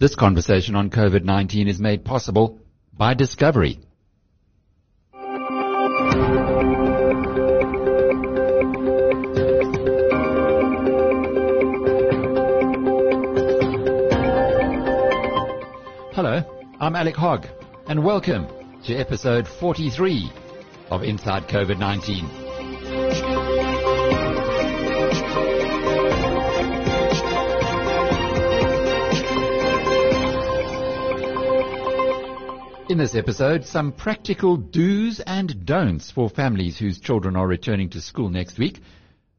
This conversation on COVID-19 is made possible by Discovery. Hello, I'm Alec Hogg, and welcome to episode 43 of Inside COVID-19. In this episode, some practical do's and don'ts for families whose children are returning to school next week.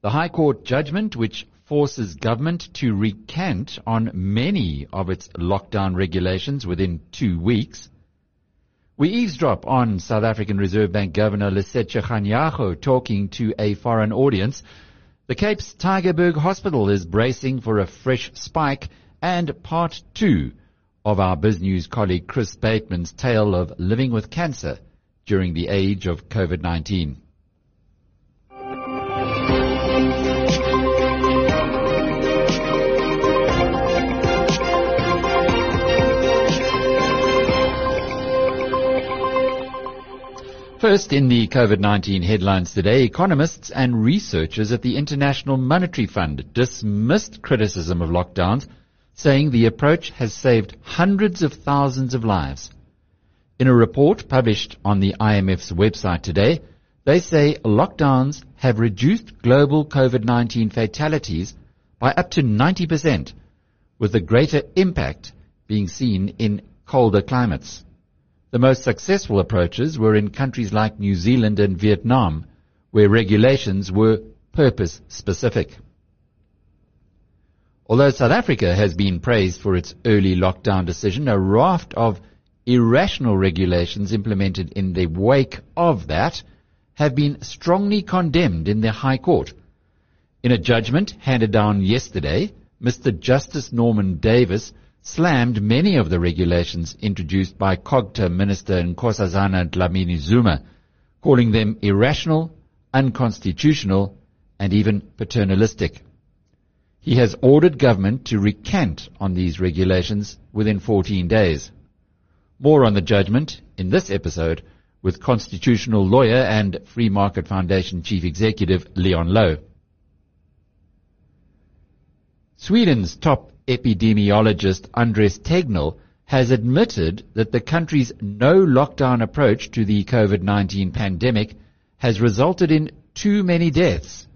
The High Court judgment which forces government to recant on many of its lockdown regulations within two weeks. We eavesdrop on South African Reserve Bank Governor Lesetja Kganyago talking to a foreign audience. The Cape's Tygerberg Hospital is bracing for a fresh spike and part two of our BizNews colleague Chris Bateman's tale of living with cancer during the age of COVID-19. First, in the COVID-19 headlines today, economists and researchers at the International Monetary Fund dismissed criticism of lockdowns saying the approach has saved hundreds of thousands of lives. In a report published on the IMF's website today, they say lockdowns have reduced global COVID-19 fatalities by up to 90%, with the greater impact being seen in colder climates. The most successful approaches were in countries like New Zealand and Vietnam, where regulations were purpose specific. Although South Africa has been praised for its early lockdown decision, a raft of irrational regulations implemented in the wake of that have been strongly condemned in the High Court. In a judgment handed down yesterday, Mr. Justice Norman Davis slammed many of the regulations introduced by COGTA Minister Nkosazana Dlamini Zuma, calling them irrational, unconstitutional, and even paternalistic. He has ordered government to recant on these regulations within 14 days. More on the judgment in this episode with constitutional lawyer and Free Market Foundation chief executive Leon Louw. Sweden's top epidemiologist Anders Tegnell has admitted that the country's no lockdown approach to the COVID-19 pandemic has resulted in too many deaths.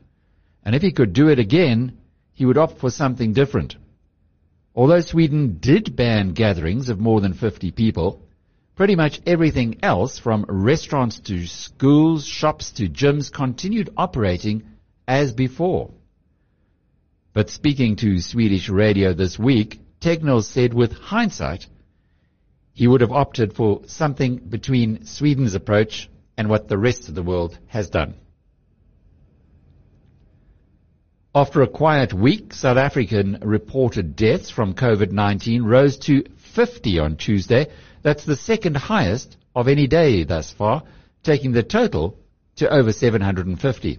And if he could do it again, he would opt for something different. Although Sweden did ban gatherings of more than 50 people, pretty much everything else from restaurants to schools, shops to gyms continued operating as before. But speaking to Swedish radio this week, Tegnell said with hindsight, he would have opted for something between Sweden's approach and what the rest of the world has done. After a quiet week, South African reported deaths from COVID-19 rose to 50 on Tuesday. That's the second highest of any day thus far, taking the total to over 750.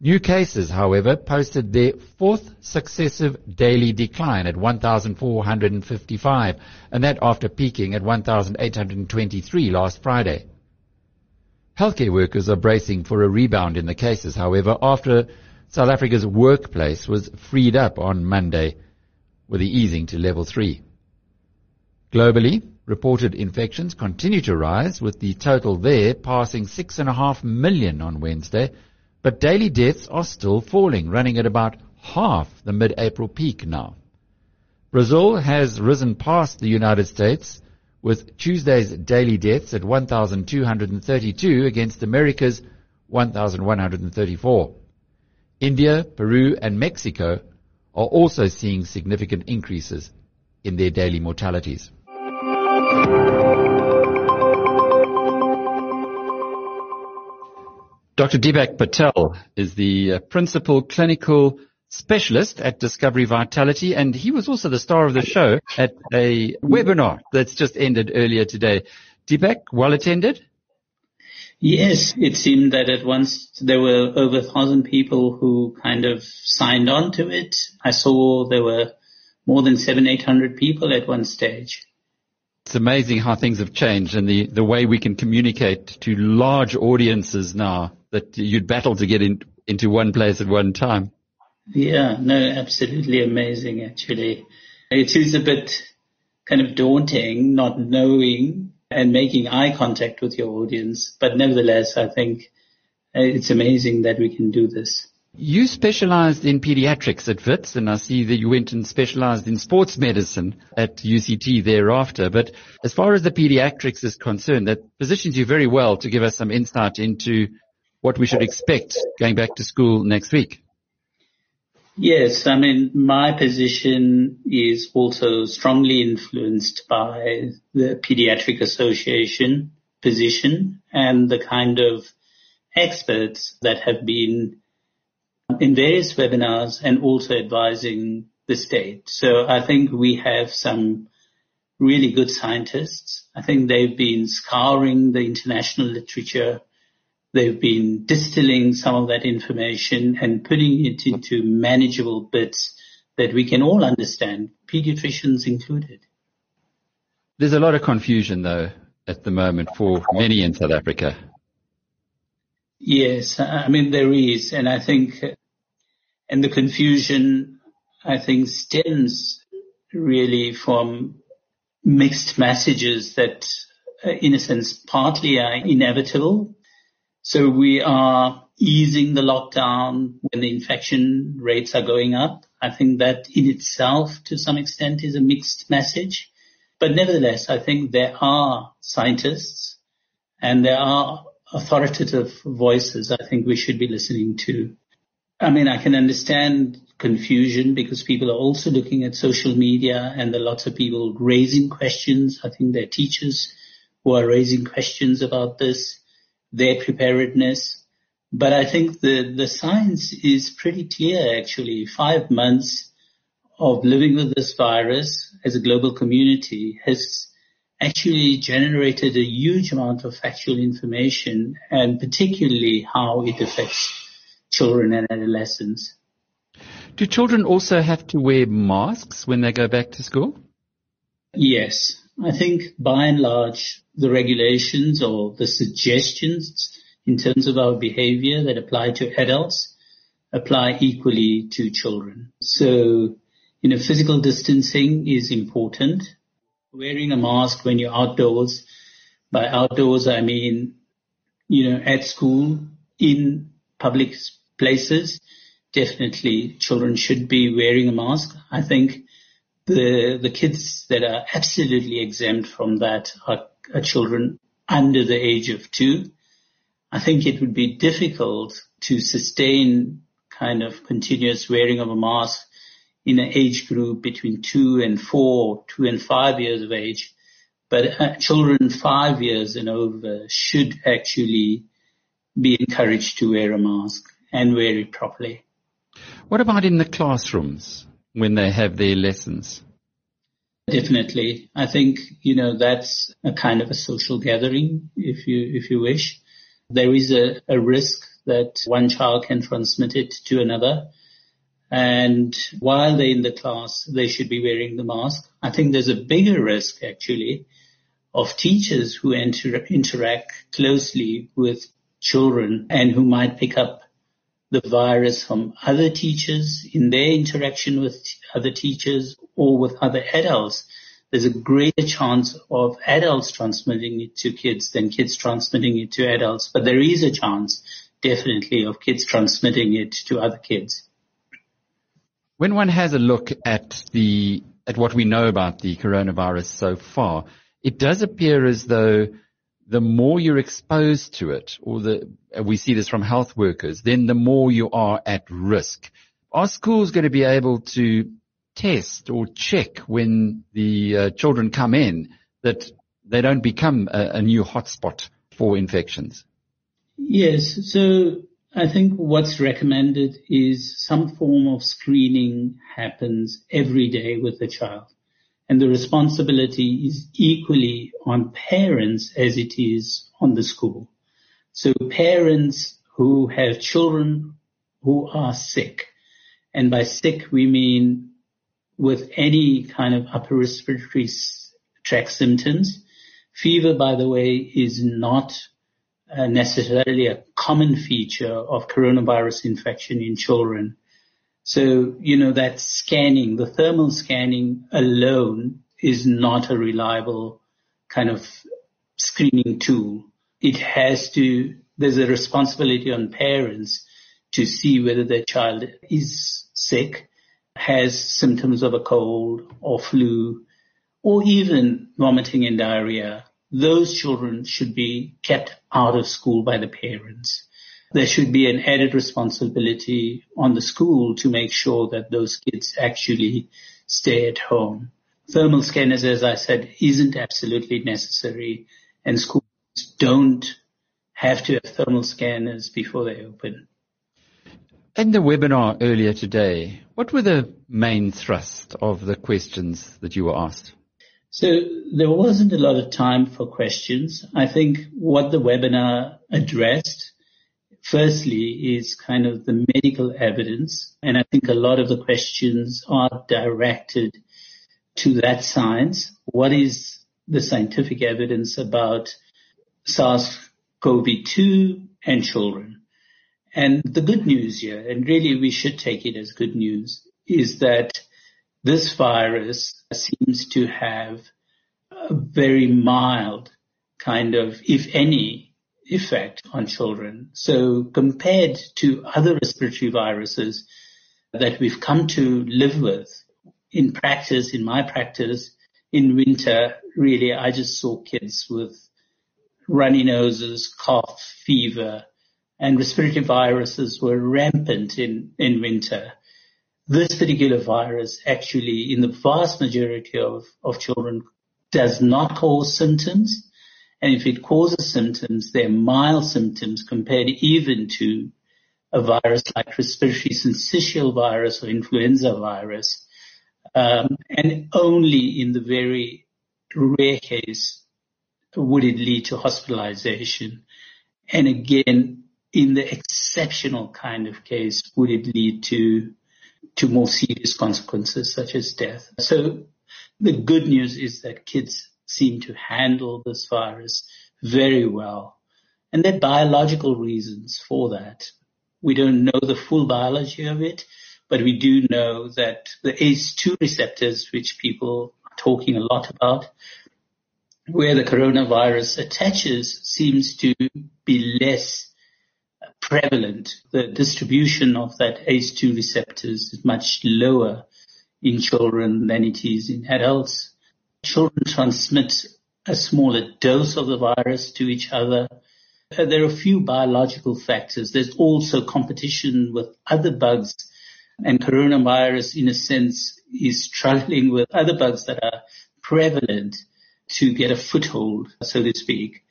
New cases, however, posted their fourth successive daily decline at 1,455, and that after peaking at 1,823 last Friday. Healthcare workers are bracing for a rebound in the cases, however, after South Africa's workplace was freed up on Monday with the easing to level 3. Globally, reported infections continue to rise with the total there passing 6.5 million on Wednesday, but daily deaths are still falling, running at about half the mid-April peak now. Brazil has risen past the United States with Tuesday's daily deaths at 1,232 against America's 1,134. India, Peru, and Mexico are also seeing significant increases in their daily mortalities. Dr. Deepak Patel is the uh, principal clinical specialist at Discovery Vitality, and he was also the star of the show at a webinar that's just ended earlier today. Deepak, well attended? Yes, it seemed that at once there were over a thousand people who kind of signed on to it. I saw there were more than seven, eight hundred people at one stage. It's amazing how things have changed and the, the way we can communicate to large audiences now that you'd battle to get in, into one place at one time. Yeah, no, absolutely amazing actually. It is a bit kind of daunting not knowing and making eye contact with your audience, but nevertheless, I think uh, it's amazing that we can do this. You specialized in pediatrics at WITS, and I see that you went and specialized in sports medicine at UCT thereafter. But as far as the pediatrics is concerned, that positions you very well to give us some insight into what we should expect going back to school next week. Yes, I mean, my position is also strongly influenced by the Pediatric Association position and the kind of experts that have been in various webinars and also advising the state. So I think we have some really good scientists. I think they've been scouring the international literature. They've been distilling some of that information and putting it into manageable bits that we can all understand, pediatricians included. There's a lot of confusion though at the moment for many in South Africa. Yes, I mean there is, and I think and the confusion, I think, stems really from mixed messages that, uh, in a sense, partly are inevitable. So we are easing the lockdown when the infection rates are going up. I think that in itself, to some extent, is a mixed message. But nevertheless, I think there are scientists and there are authoritative voices I think we should be listening to. I mean, I can understand confusion because people are also looking at social media and there are lots of people raising questions. I think there are teachers who are raising questions about this, their preparedness. But I think the, the science is pretty clear actually. Five months of living with this virus as a global community has actually generated a huge amount of factual information and particularly how it affects children and adolescents. Do children also have to wear masks when they go back to school? Yes. I think by and large, the regulations or the suggestions in terms of our behavior that apply to adults apply equally to children. So, you know, physical distancing is important. Wearing a mask when you're outdoors, by outdoors I mean, you know, at school, in public places, definitely children should be wearing a mask. I think the the kids that are absolutely exempt from that are, are children under the age of two. I think it would be difficult to sustain kind of continuous wearing of a mask in an age group between two and four, two and five years of age. But uh, children five years and over should actually be encouraged to wear a mask and wear it properly. What about in the classrooms when they have their lessons? Definitely. I think, you know, that's a kind of a social gathering, if you, if you wish. There is a, a risk that one child can transmit it to another. And while they're in the class, they should be wearing the mask. I think there's a bigger risk actually of teachers who interact closely with children and who might pick up the virus from other teachers in their interaction with other teachers or with other adults, there's a greater chance of adults transmitting it to kids than kids transmitting it to adults. But there is a chance, definitely, of kids transmitting it to other kids. When one has a look at the at what we know about the coronavirus so far, it does appear as though the more you're exposed to it, or the, we see this from health workers, then the more you are at risk. Are schools going to be able to test or check when the uh, children come in that they don't become a, a new hotspot for infections? Yes. So I think what's recommended is some form of screening happens every day with the child and the responsibility is equally on parents as it is on the school. So parents who have children who are sick, and by sick we mean with any kind of upper respiratory tract symptoms. Fever, by the way, is not uh, necessarily a common feature of coronavirus infection in children. So, you know, that scanning, the thermal scanning alone is not a reliable kind of screening tool. It has to, there's a responsibility on parents to see whether their child is sick, has symptoms of a cold or flu, or even vomiting and diarrhea. Those children should be kept out of school by the parents. There should be an added responsibility on the school to make sure that those kids actually stay at home. Thermal scanners, as I said, isn't absolutely necessary and schools don't have to have thermal scanners before they open. In the webinar earlier today, what were the main thrust of the questions that you were asked? So there wasn't a lot of time for questions. I think what the webinar addressed, firstly, is kind of the medical evidence. And I think a lot of the questions are directed to that science. What is the scientific evidence about SARS-CoV-2 and children? And the good news here, and really we should take it as good news, is that this virus seems to have a very mild kind of, if any, effect on children. So compared to other respiratory viruses that we've come to live with in practice, in my practice, in winter, really, I just saw kids with runny noses, cough, fever, and respiratory viruses were rampant in, in winter this particular virus actually in the vast majority of, of children does not cause symptoms. And if it causes symptoms, they're mild symptoms compared even to a virus like respiratory syncytial virus or influenza virus. Um, and only in the very rare case would it lead to hospitalization. And again, in the exceptional kind of case, would it lead to to more serious consequences such as death. So the good news is that kids seem to handle this virus very well. And there are biological reasons for that. We don't know the full biology of it, but we do know that the ACE2 receptors, which people are talking a lot about, where the coronavirus attaches seems to be less prevalent. The distribution of that ACE2 receptors is much lower in children than it is in adults. Children transmit a smaller dose of the virus to each other. Uh, there are a few biological factors. There's also competition with other bugs and coronavirus in a sense is struggling with other bugs that are prevalent to get a foothold, so to speak.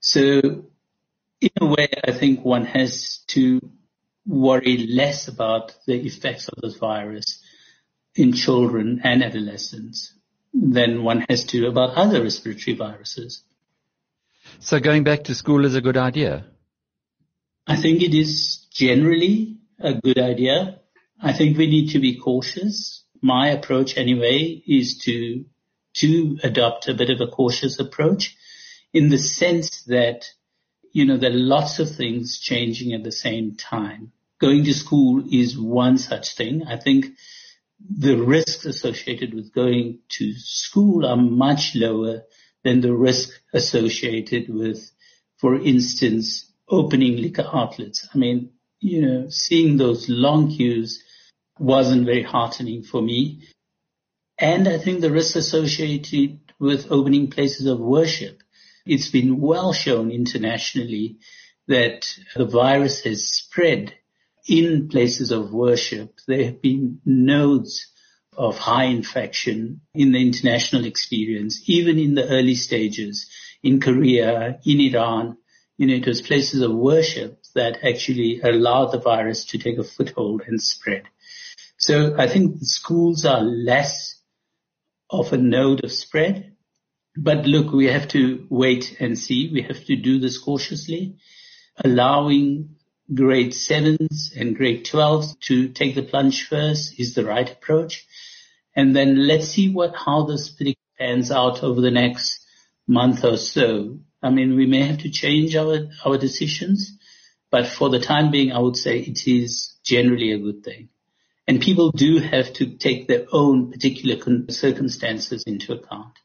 So in a way, I think one has to worry less about the effects of this virus in children and adolescents than one has to about other respiratory viruses. So going back to school is a good idea? I think it is generally a good idea. I think we need to be cautious. My approach anyway is to, to adopt a bit of a cautious approach in the sense that you know, there are lots of things changing at the same time. Going to school is one such thing. I think the risks associated with going to school are much lower than the risk associated with, for instance, opening liquor outlets. I mean, you know, seeing those long queues wasn't very heartening for me. And I think the risk associated with opening places of worship it's been well shown internationally that the virus has spread in places of worship. There have been nodes of high infection in the international experience, even in the early stages in Korea, in Iran. You know, it was places of worship that actually allowed the virus to take a foothold and spread. So I think schools are less of a node of spread but look, we have to wait and see. We have to do this cautiously, allowing grade sevens and grade 12s to take the plunge first is the right approach. And then let's see what, how this pans out over the next month or so. I mean, we may have to change our, our decisions, but for the time being, I would say it is generally a good thing. And people do have to take their own particular circumstances into account.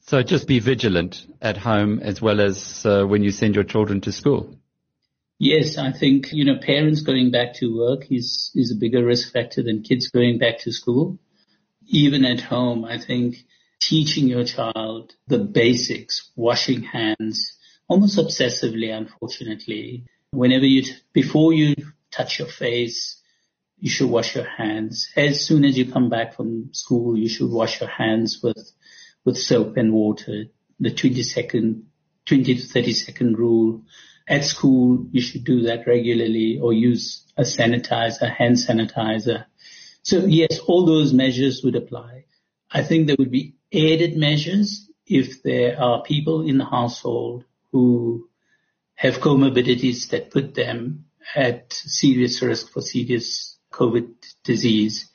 So just be vigilant at home as well as uh, when you send your children to school. Yes, I think, you know, parents going back to work is, is a bigger risk factor than kids going back to school. Even at home, I think teaching your child the basics, washing hands, almost obsessively, unfortunately. Whenever you, before you touch your face, you should wash your hands. As soon as you come back from school, you should wash your hands with, with soap and water. The 20 second, 20 to 30 second rule. At school, you should do that regularly or use a sanitizer, hand sanitizer. So yes, all those measures would apply. I think there would be added measures if there are people in the household who have comorbidities that put them at serious risk for serious COVID disease.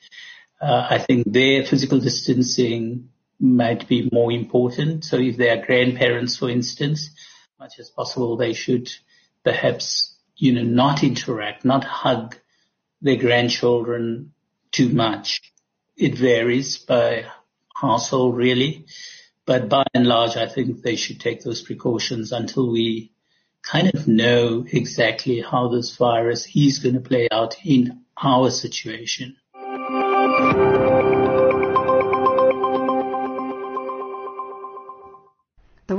Uh, I think their physical distancing might be more important. So if they are grandparents, for instance, much as possible, they should perhaps, you know, not interact, not hug their grandchildren too much. It varies by household really, but by and large, I think they should take those precautions until we kind of know exactly how this virus is going to play out in our situation.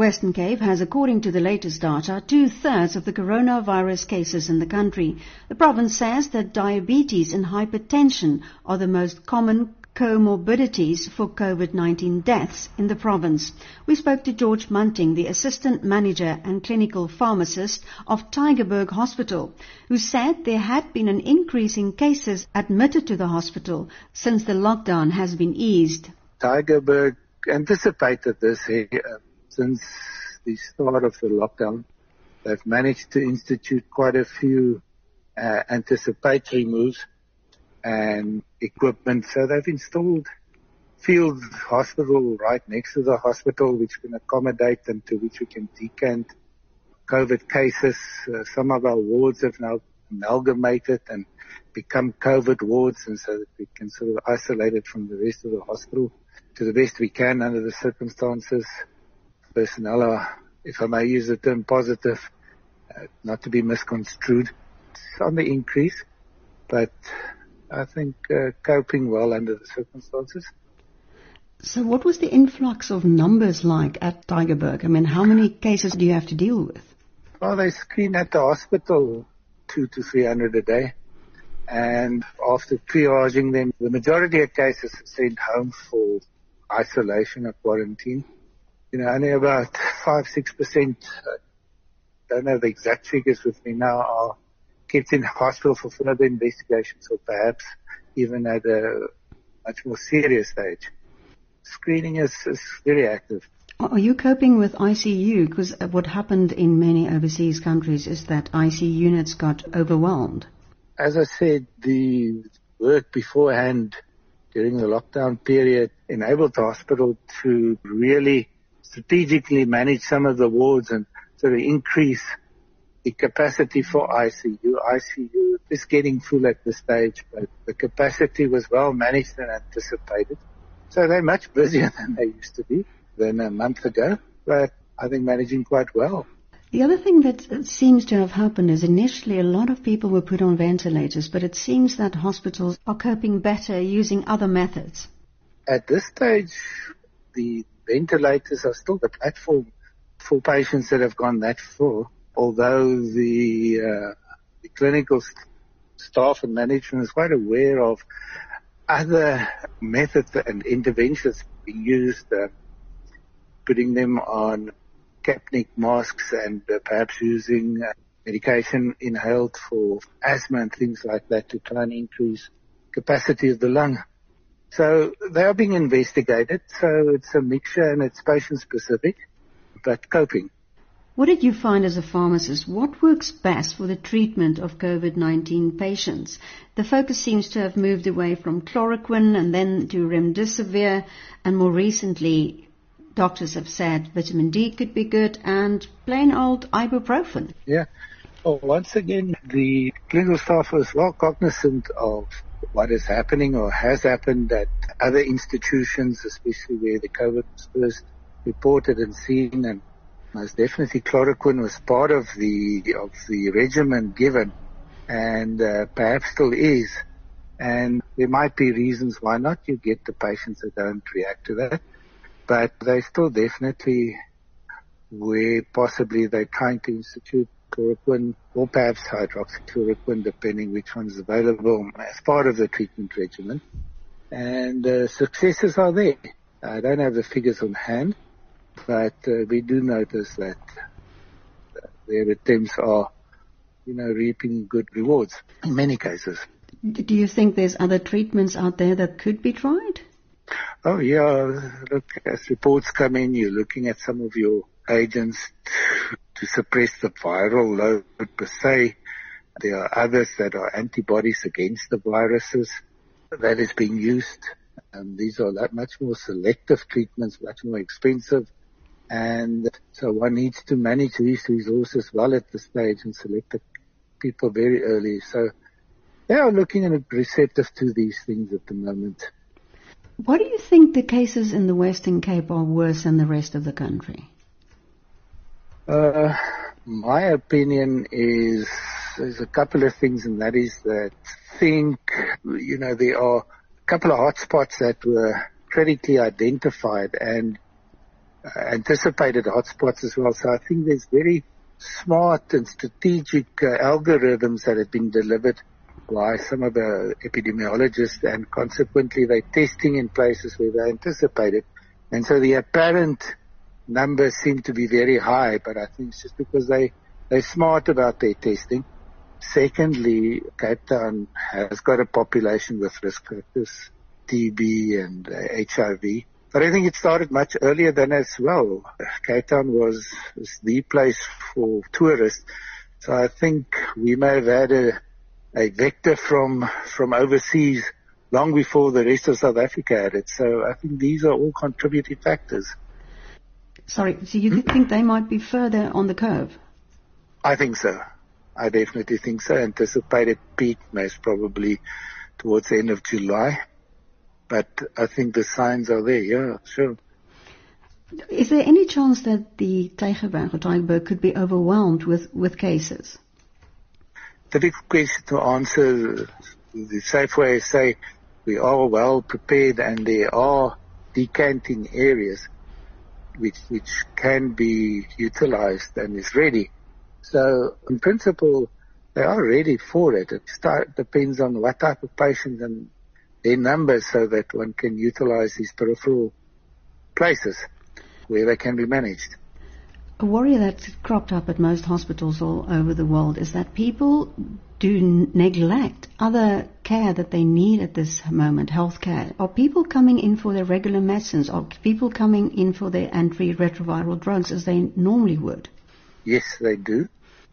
Western Cape has, according to the latest data, two-thirds of the coronavirus cases in the country. The province says that diabetes and hypertension are the most common comorbidities for COVID-19 deaths in the province. We spoke to George Munting, the Assistant Manager and Clinical Pharmacist of Tygerberg Hospital, who said there had been an increase in cases admitted to the hospital since the lockdown has been eased. Tygerberg anticipated this here, uh, since the start of the lockdown. They've managed to institute quite a few uh, anticipatory moves and equipment. So they've installed field hospital right next to the hospital, which can accommodate them to which we can decant COVID cases. Uh, some of our wards have now amalgamated and become COVID wards and so that we can sort of isolate it from the rest of the hospital to the best we can under the circumstances. Personnel are, if I may use the term positive, uh, not to be misconstrued. It's on the increase, but I think, uh, coping well under the circumstances. So what was the influx of numbers like at Tygerberg? I mean, how many cases do you have to deal with? Well, they screen at the hospital two to 300 a day. And after triaging them, the majority of cases are sent home for isolation or quarantine. You know, only about five, six percent, uh, don't have the exact figures with me now, are kept in hospital for further investigations or perhaps even at a much more serious stage. Screening is, is very active. Are you coping with ICU? Because what happened in many overseas countries is that ICU units got overwhelmed. As I said, the work beforehand during the lockdown period enabled the hospital to really strategically manage some of the wards and sort of increase the capacity for ICU. ICU is getting full at this stage, but the capacity was well managed and anticipated. So they're much busier than they used to be than a month ago, but I think managing quite well. The other thing that seems to have happened is initially a lot of people were put on ventilators, but it seems that hospitals are coping better using other methods. At this stage, the ventilators are still the platform for patients that have gone that far although the, uh, the clinical st- staff and management is quite aware of other methods and interventions being used, uh, putting them on Kapnik masks and uh, perhaps using uh, medication inhaled for asthma and things like that to try and increase capacity of the lung. So they are being investigated. So it's a mixture and it's patient specific, but coping. What did you find as a pharmacist? What works best for the treatment of COVID-19 patients? The focus seems to have moved away from chloroquine and then to remdesivir, and more recently, doctors have said vitamin D could be good and plain old ibuprofen. Yeah. Well, once again, the clinical staff was well cognizant of what is happening or has happened at other institutions, especially where the COVID was first reported and seen and most definitely chloroquine was part of the of the regimen given, and uh, perhaps still is. And there might be reasons why not. You get the patients that don't react to that, but they still definitely where possibly they're trying to institute chloroquine or perhaps hydroxychloroquine, depending which one's available as part of the treatment regimen. And uh, successes are there. I don't have the figures on hand, but uh, we do notice that their attempts are, you know, reaping good rewards in many cases. Do you think there's other treatments out there that could be tried? Oh yeah, look, as reports come in, you're looking at some of your agents to suppress the viral load per se. There are others that are antibodies against the viruses that is being used. And these are much more selective treatments, much more expensive. And so one needs to manage these resources well at the stage and select the people very early. So they are looking at receptive to these things at the moment. Why do you think the cases in the Western Cape are worse than the rest of the country? Uh, my opinion is there's a couple of things, and that is that think you know there are a couple of hotspots that were critically identified, and uh, anticipated hotspots as well. So I think there's very smart and strategic uh, algorithms that have been delivered by some of the epidemiologists and consequently they're testing in places where they anticipated. And so the apparent numbers seem to be very high, but I think it's just because they, they're smart about their testing. Secondly, Cape Town has got a population with risk factors, TB and uh, HIV. But I think it started much earlier than as well. Cape Town was, was the place for tourists. So I think we may have had a, a vector from, from overseas long before the rest of South Africa had it. So I think these are all contributing factors. Sorry, so you hmm? think they might be further on the curve? I think so. I definitely think so. Anticipated peak most probably towards the end of July but I think the signs are there. Yeah, sure. Is there any chance that the Tygerberg or Tygerberg could be overwhelmed with, with cases? Difficult question to answer. The safe way is say we are well prepared and there are decanting areas which which can be utilized and is ready. So in principle, they are ready for it. It start, depends on what type of patient and their numbers so that one can utilize these peripheral places where they can be managed. A worry that's cropped up at most hospitals all over the world is that people do neglect other care that they need at this moment, health care. Are people coming in for their regular medicines? Are people coming in for their antiretroviral drugs as they normally would? Yes, they do.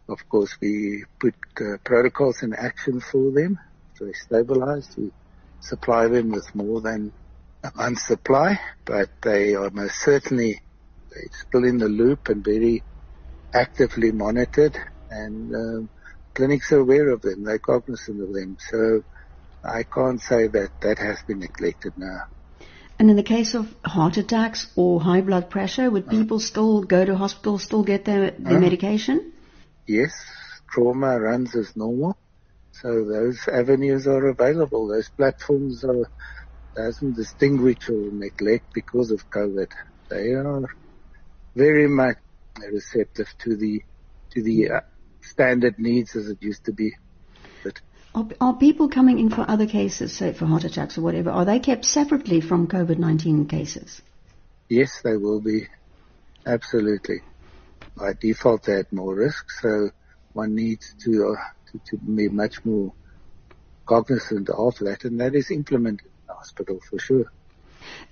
Of course, we put uh, protocols in action for them. So they're stabilized. We supply them with more than a month's supply, but they are most certainly still in the loop and very actively monitored and um, clinics are aware of them, they're cognizant of them. So I can't say that that has been neglected now. And in the case of heart attacks or high blood pressure, would uh. people still go to hospital, still get their, their uh, medication? Yes, trauma runs as normal. So those avenues are available. Those platforms are doesn't distinguish or neglect because of COVID. They are very much receptive to the to the uh, standard needs as it used to be. But are, are people coming in for other cases, say for heart attacks or whatever? Are they kept separately from COVID-19 cases? Yes, they will be. Absolutely. By default, they had more risk, so one needs to uh, to, to be much more cognizant of that, and that is implemented in the hospital for sure.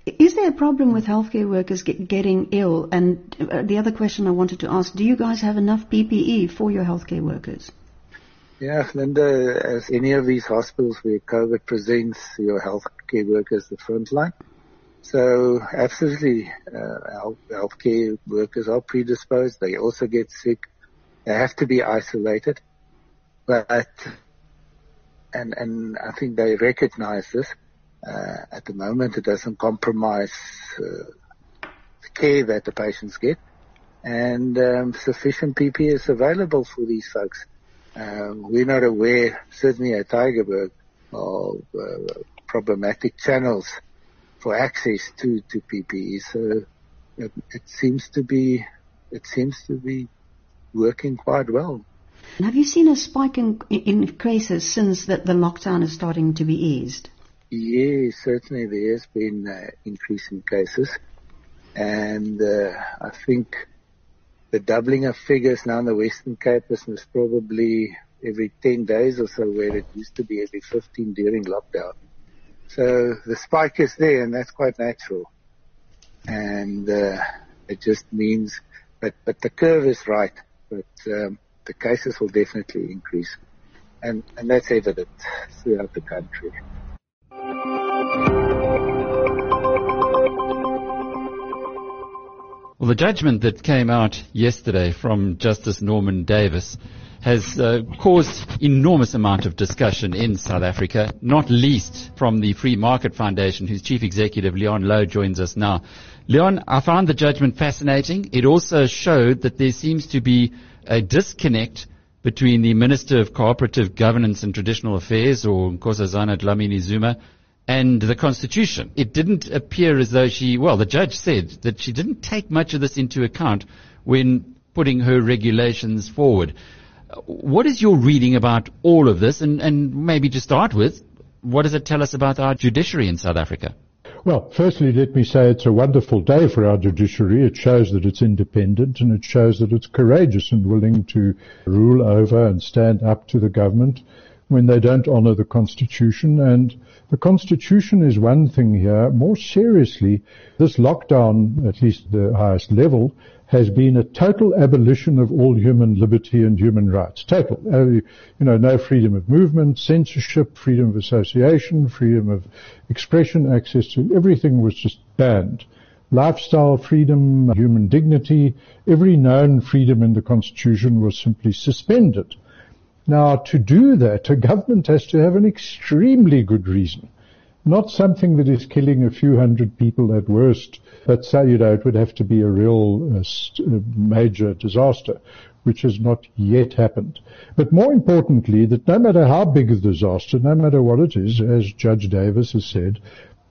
Is there a problem with healthcare workers get, getting ill? And uh, the other question I wanted to ask, do you guys have enough PPE for your healthcare workers? Yeah, Linda, as any of these hospitals where COVID presents, your healthcare workers the front line. So absolutely, uh, healthcare workers are predisposed. They also get sick. They have to be isolated. But, and, and I think they recognize this. Uh, at the moment, it doesn't compromise uh, the care that the patients get. And um, sufficient PPE is available for these folks. Um, we're not aware, certainly at Tygerberg, of uh, problematic channels for access to, to PPE. So it, it seems to be, it seems to be working quite well. Have you seen a spike in, in cases since that the lockdown is starting to be eased? Yes, certainly there has been uh, increase in cases. And uh, I think the doubling of figures now in the Western Cape is probably every 10 days or so where it used to be every 15 during lockdown. So the spike is there, and that's quite natural. And uh, it just means, but but the curve is right. But um, the cases will definitely increase, and and that's evident throughout the country. Well, the judgment that came out yesterday from Justice Norman Davis has uh, caused enormous amount of discussion in South Africa, not least from the Free Market Foundation, whose chief executive, Leon Louw, joins us now. Leon, I found the judgment fascinating. It also showed that there seems to be a disconnect between the Minister of Cooperative Governance and Traditional Affairs, or Nkosazana Dlamini Zuma, and the Constitution. It didn't appear as though she, well, the judge said that she didn't take much of this into account when putting her regulations forward. What is your reading about all of this? And, and maybe to start with, what does it tell us about our judiciary in South Africa? Well, firstly, let me say it's a wonderful day for our judiciary. It shows that it's independent and it shows that it's courageous and willing to rule over and stand up to the government when they don't honor the Constitution. And the Constitution is one thing here. More seriously, this lockdown, at least the highest level, has been a total abolition of all human liberty and human rights. Total. Uh, you know, no freedom of movement, censorship, freedom of association, freedom of expression, access to everything was just banned. Lifestyle freedom, human dignity, every known freedom in the Constitution was simply suspended. Now, to do that, a government has to have an extremely good reason. Not something that is killing a few hundred people at worst, but so, you know, it would have to be a real uh, st- uh, major disaster, which has not yet happened. But more importantly, that no matter how big the disaster, no matter what it is, as Judge Davis has said,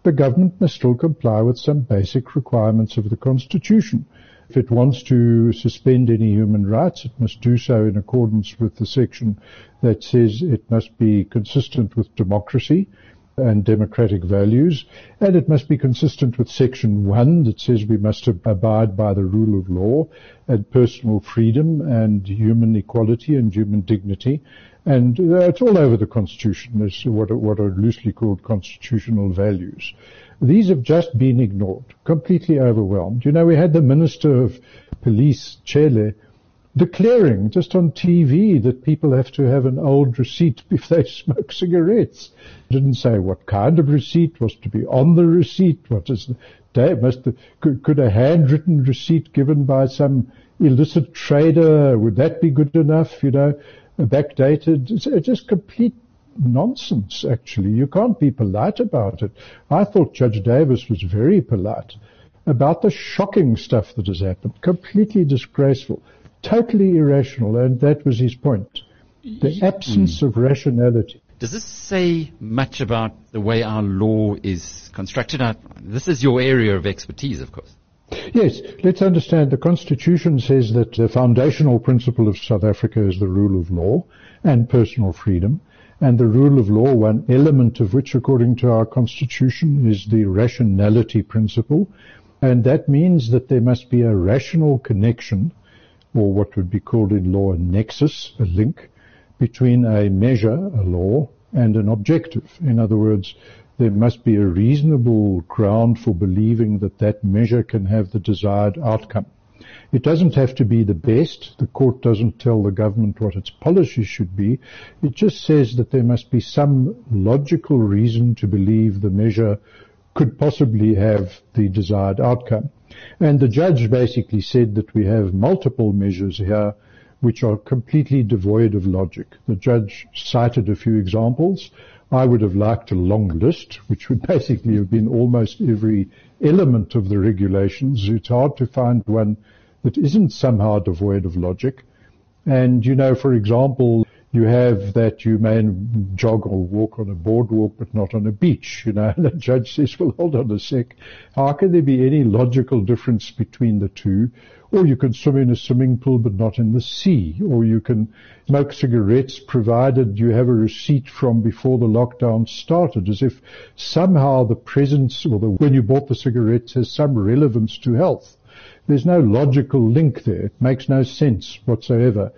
the government must still comply with some basic requirements of the Constitution. If it wants to suspend any human rights, it must do so in accordance with the section that says it must be consistent with democracy and democratic values, and it must be consistent with Section 1 that says we must abide by the rule of law and personal freedom and human equality and human dignity. And uh, it's all over the Constitution. It's what, what are loosely called constitutional values. These have just been ignored, completely overwhelmed. You know, we had the Minister of Police, Cele, declaring just on TV that people have to have an old receipt if they smoke cigarettes. Didn't say what kind of receipt was to be on the receipt. What is the? Must the, could, could a handwritten receipt given by some illicit trader would that be good enough? You know, backdated. It's just complete nonsense. Actually, you can't be polite about it. I thought Judge Davis was very polite about the shocking stuff that has happened. Completely disgraceful totally irrational, and that was his point. The absence mm. of rationality. Does this say much about the way our law is constructed? This is your area of expertise, of course. Yes, let's understand the Constitution says that the foundational principle of South Africa is the rule of law and personal freedom. And the rule of law, one element of which, according to our Constitution, is the rationality principle. And that means that there must be a rational connection or what would be called in law a nexus, a link between a measure, a law, and an objective. In other words, there must be a reasonable ground for believing that that measure can have the desired outcome. It doesn't have to be the best. The court doesn't tell the government what its policy should be. It just says that there must be some logical reason to believe the measure could possibly have the desired outcome. And the judge basically said that we have multiple measures here which are completely devoid of logic. The judge cited a few examples. I would have liked a long list, which would basically have been almost every element of the regulations. It's hard to find one that isn't somehow devoid of logic. And, you know, for example, you have that you may jog or walk on a boardwalk but not on a beach, you know, and the judge says, well, hold on a sec. How can there be any logical difference between the two? Or you can swim in a swimming pool but not in the sea. Or you can smoke cigarettes provided you have a receipt from before the lockdown started, as if somehow the presence or the, when you bought the cigarettes has some relevance to health. There's no logical link there. It makes no sense whatsoever.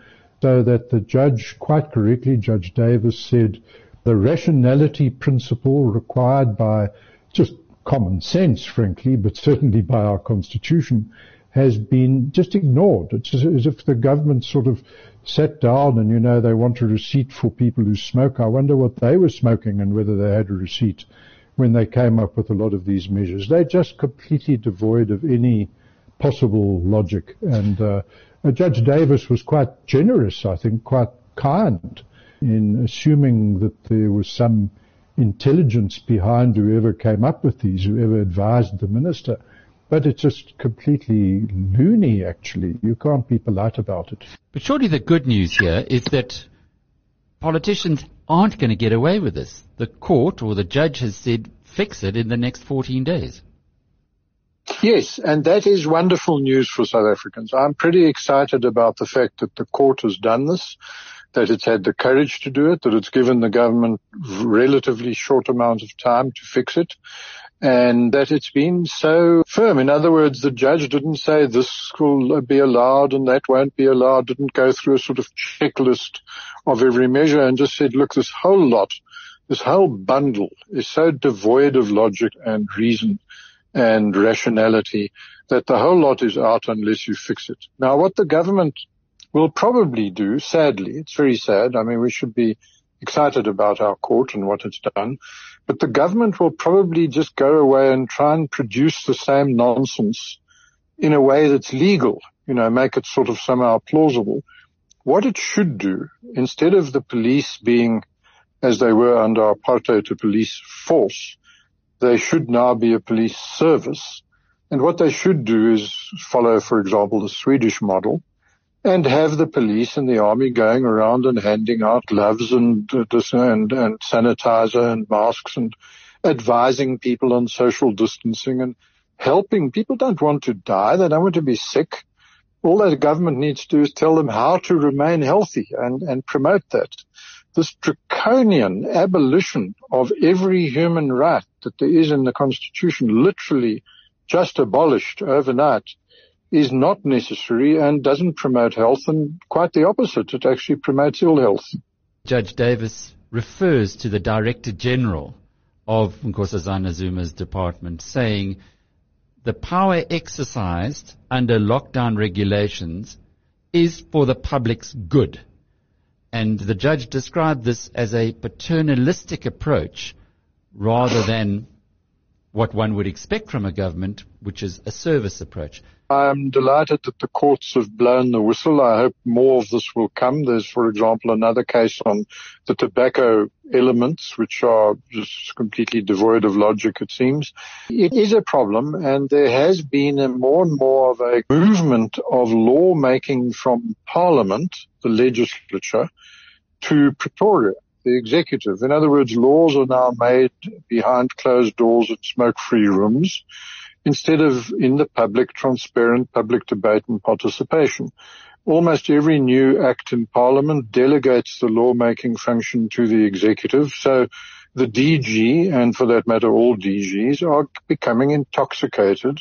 So that the judge, quite correctly, Judge Davis said, the rationality principle required by just common sense, frankly, but certainly by our constitution, has been just ignored. It's as if the government sort of sat down and, you know, they want a receipt for people who smoke. I wonder what they were smoking and whether they had a receipt when they came up with a lot of these measures. They're just completely devoid of any possible logic. And uh, Judge Davis was quite generous, I think, quite kind in assuming that there was some intelligence behind whoever came up with these, whoever advised the minister. But it's just completely loony, actually. You can't be polite about it. But surely the good news here is that politicians aren't going to get away with this. The court or the judge has said fix it in the next 14 days. Yes, and that is wonderful news for South Africans. I'm pretty excited about the fact that the court has done this, that it's had the courage to do it, that it's given the government relatively short amount of time to fix it, and that it's been so firm. In other words, the judge didn't say this will be allowed and that won't be allowed, didn't go through a sort of checklist of every measure and just said, look, this whole lot, this whole bundle is so devoid of logic and reason and rationality that the whole lot is out unless you fix it. Now what the government will probably do, sadly, it's very sad. I mean, we should be excited about our court and what it's done, but the government will probably just go away and try and produce the same nonsense in a way that's legal, you know, make it sort of somehow plausible. What it should do, instead of the police being, as they were under apartheid, a police force, they should now be a police service. And what they should do is follow, for example, the Swedish model and have the police and the army going around and handing out gloves and, and, and sanitizer and masks and advising people on social distancing and helping. People don't want to die. They don't want to be sick. All that government needs to do is tell them how to remain healthy and, and promote that this draconian abolition of every human right that there is in the Constitution, literally just abolished overnight, is not necessary and doesn't promote health and quite the opposite. It actually promotes ill health. Judge Davis refers to the Director General of Nkosazana Zuma's department saying the power exercised under lockdown regulations is for the public's good. And the judge described this as a paternalistic approach rather than what one would expect from a government, which is a service approach. I'm delighted that the courts have blown the whistle. I hope more of this will come. There's, for example, another case on the tobacco elements, which are just completely devoid of logic, it seems. It is a problem, and there has been a more and more of a movement of lawmaking from Parliament, the legislature, to Pretoria, the executive. In other words, laws are now made behind closed doors at smoke-free rooms instead of in the public, transparent public debate and participation. Almost every new act in parliament delegates the lawmaking function to the executive. So the DG and for that matter all DGs are becoming intoxicated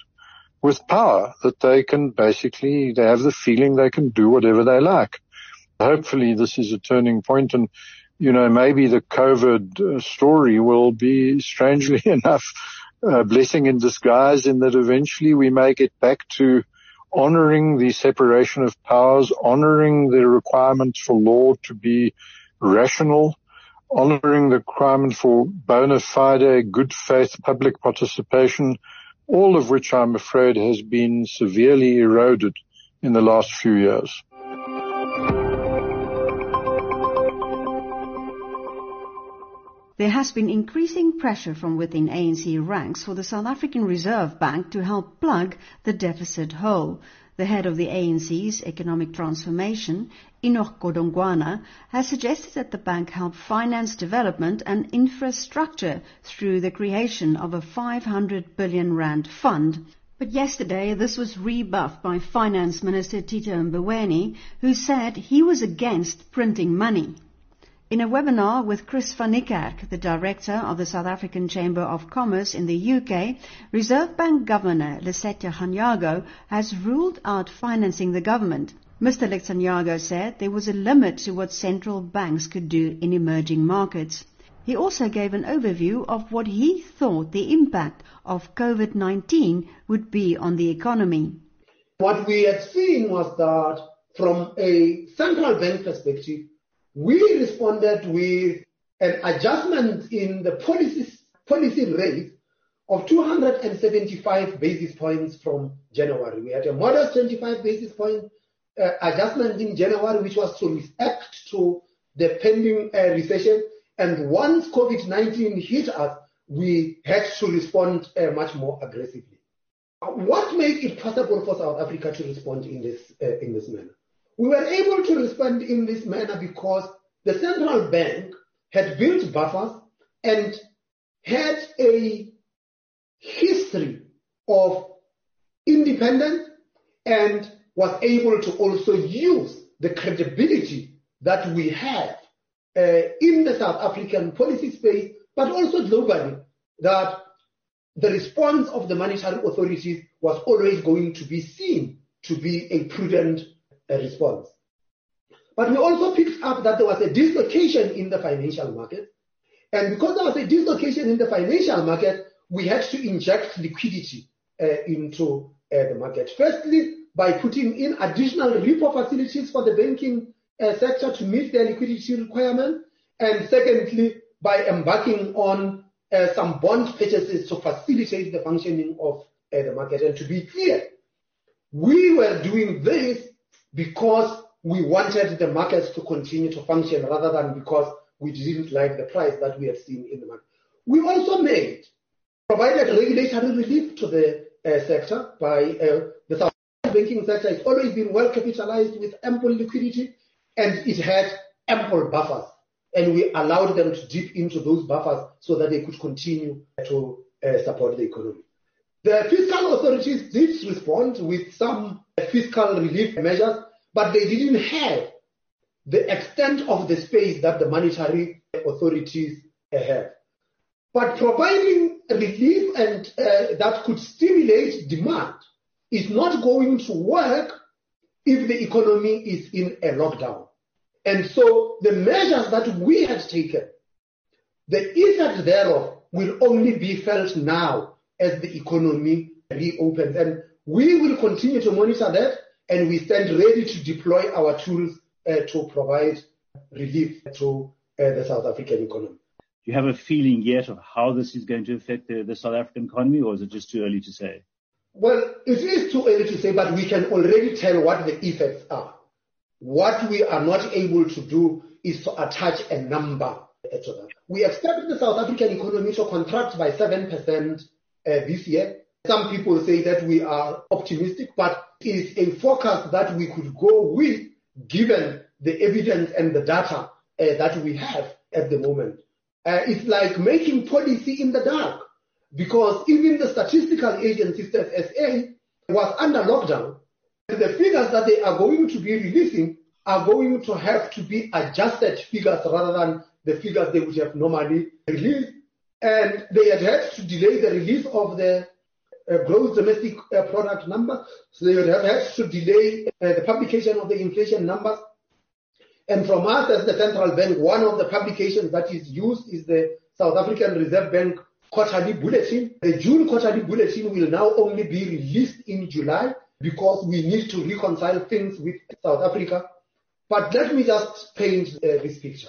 with power that they can basically, they have the feeling they can do whatever they like hopefully this is a turning point and you know, maybe the COVID uh, story will be strangely enough a blessing in disguise in that eventually we may get back to honoring the separation of powers, honoring the requirement for law to be rational, honoring the requirement for bona fide, good faith public participation, all of which I'm afraid has been severely eroded in the last few years. There has been increasing pressure from within ANC ranks for the South African Reserve Bank to help plug the deficit hole. The head of the ANC's economic transformation, Enoch Godongwana, has suggested that the bank help finance development and infrastructure through the creation of a 500 billion rand fund. But yesterday this was rebuffed by Finance Minister Tito Mboweni, who said he was against printing money. In a webinar with Chris van Niekerk, the director of the South African Chamber of Commerce in the UK, Reserve Bank Governor Lesetja Kganyago has ruled out financing the government. Mr. Kganyago said there was a limit to what central banks could do in emerging markets. He also gave an overview of what he thought the impact of COVID-19 would be on the economy. What we had seen was that from a central bank perspective, we responded with an adjustment in the policy rate of 275 basis points from January. We had a modest 25 basis point uh, adjustment in January, which was to react to the pending uh, recession. And once COVID-19 hit us, we had to respond uh, much more aggressively. What made it possible for South Africa to respond in this, in this manner? We were able to respond in this manner because the central bank had built buffers and had a history of independence and was able to also use the credibility that we have uh, in the South African policy space, but also globally, that the response of the monetary authorities was always going to be seen to be a prudent uh, response. But we also picked up that there was a dislocation in the financial market. And because there was a dislocation in the financial market, we had to inject liquidity uh, into uh, the market. Firstly, by putting in additional repo facilities for the banking uh, sector to meet their liquidity requirement. And secondly, by embarking on uh, some bond purchases to facilitate the functioning of uh, the market. And to be clear, we were doing this because we wanted the markets to continue to function rather than because we didn't like the price that we had seen in the market. We also made, provided regulatory relief to the uh, sector by uh, the South banking sector. It's always been well capitalized with ample liquidity and it had ample buffers. And we allowed them to dip into those buffers so that they could continue to uh, support the economy. The fiscal authorities did respond with some fiscal relief measures but they didn't have the extent of the space that the monetary authorities have. But providing relief and uh, that could stimulate demand is not going to work if the economy is in a lockdown. And so the measures that we have taken, the effect thereof will only be felt now as the economy reopens. And we will continue to monitor that and we stand ready to deploy our tools uh, to provide relief to uh, the South African economy. Do you have a feeling yet of how this is going to affect the, the South African economy, or is it just too early to say? Well, it is too early to say, but we can already tell what the effects are. What we are not able to do is to attach a number to that. We expect the South African economy to contract by 7% uh, this year. Some people say that we are optimistic, but it's a forecast that we could go with given the evidence and the data uh, that we have at the moment. Uh, it's like making policy in the dark because even the statistical agency, SA, was under lockdown. The figures that they are going to be releasing are going to have to be adjusted figures rather than the figures they would have normally released. And they had had to delay the release of the gross domestic uh, product number. So they would have had to delay uh, the publication of the inflation numbers. And from us as the central bank, one of the publications that is used is the South African Reserve Bank quarterly bulletin. The June quarterly bulletin will now only be released in July because we need to reconcile things with South Africa. But let me just paint uh, this picture.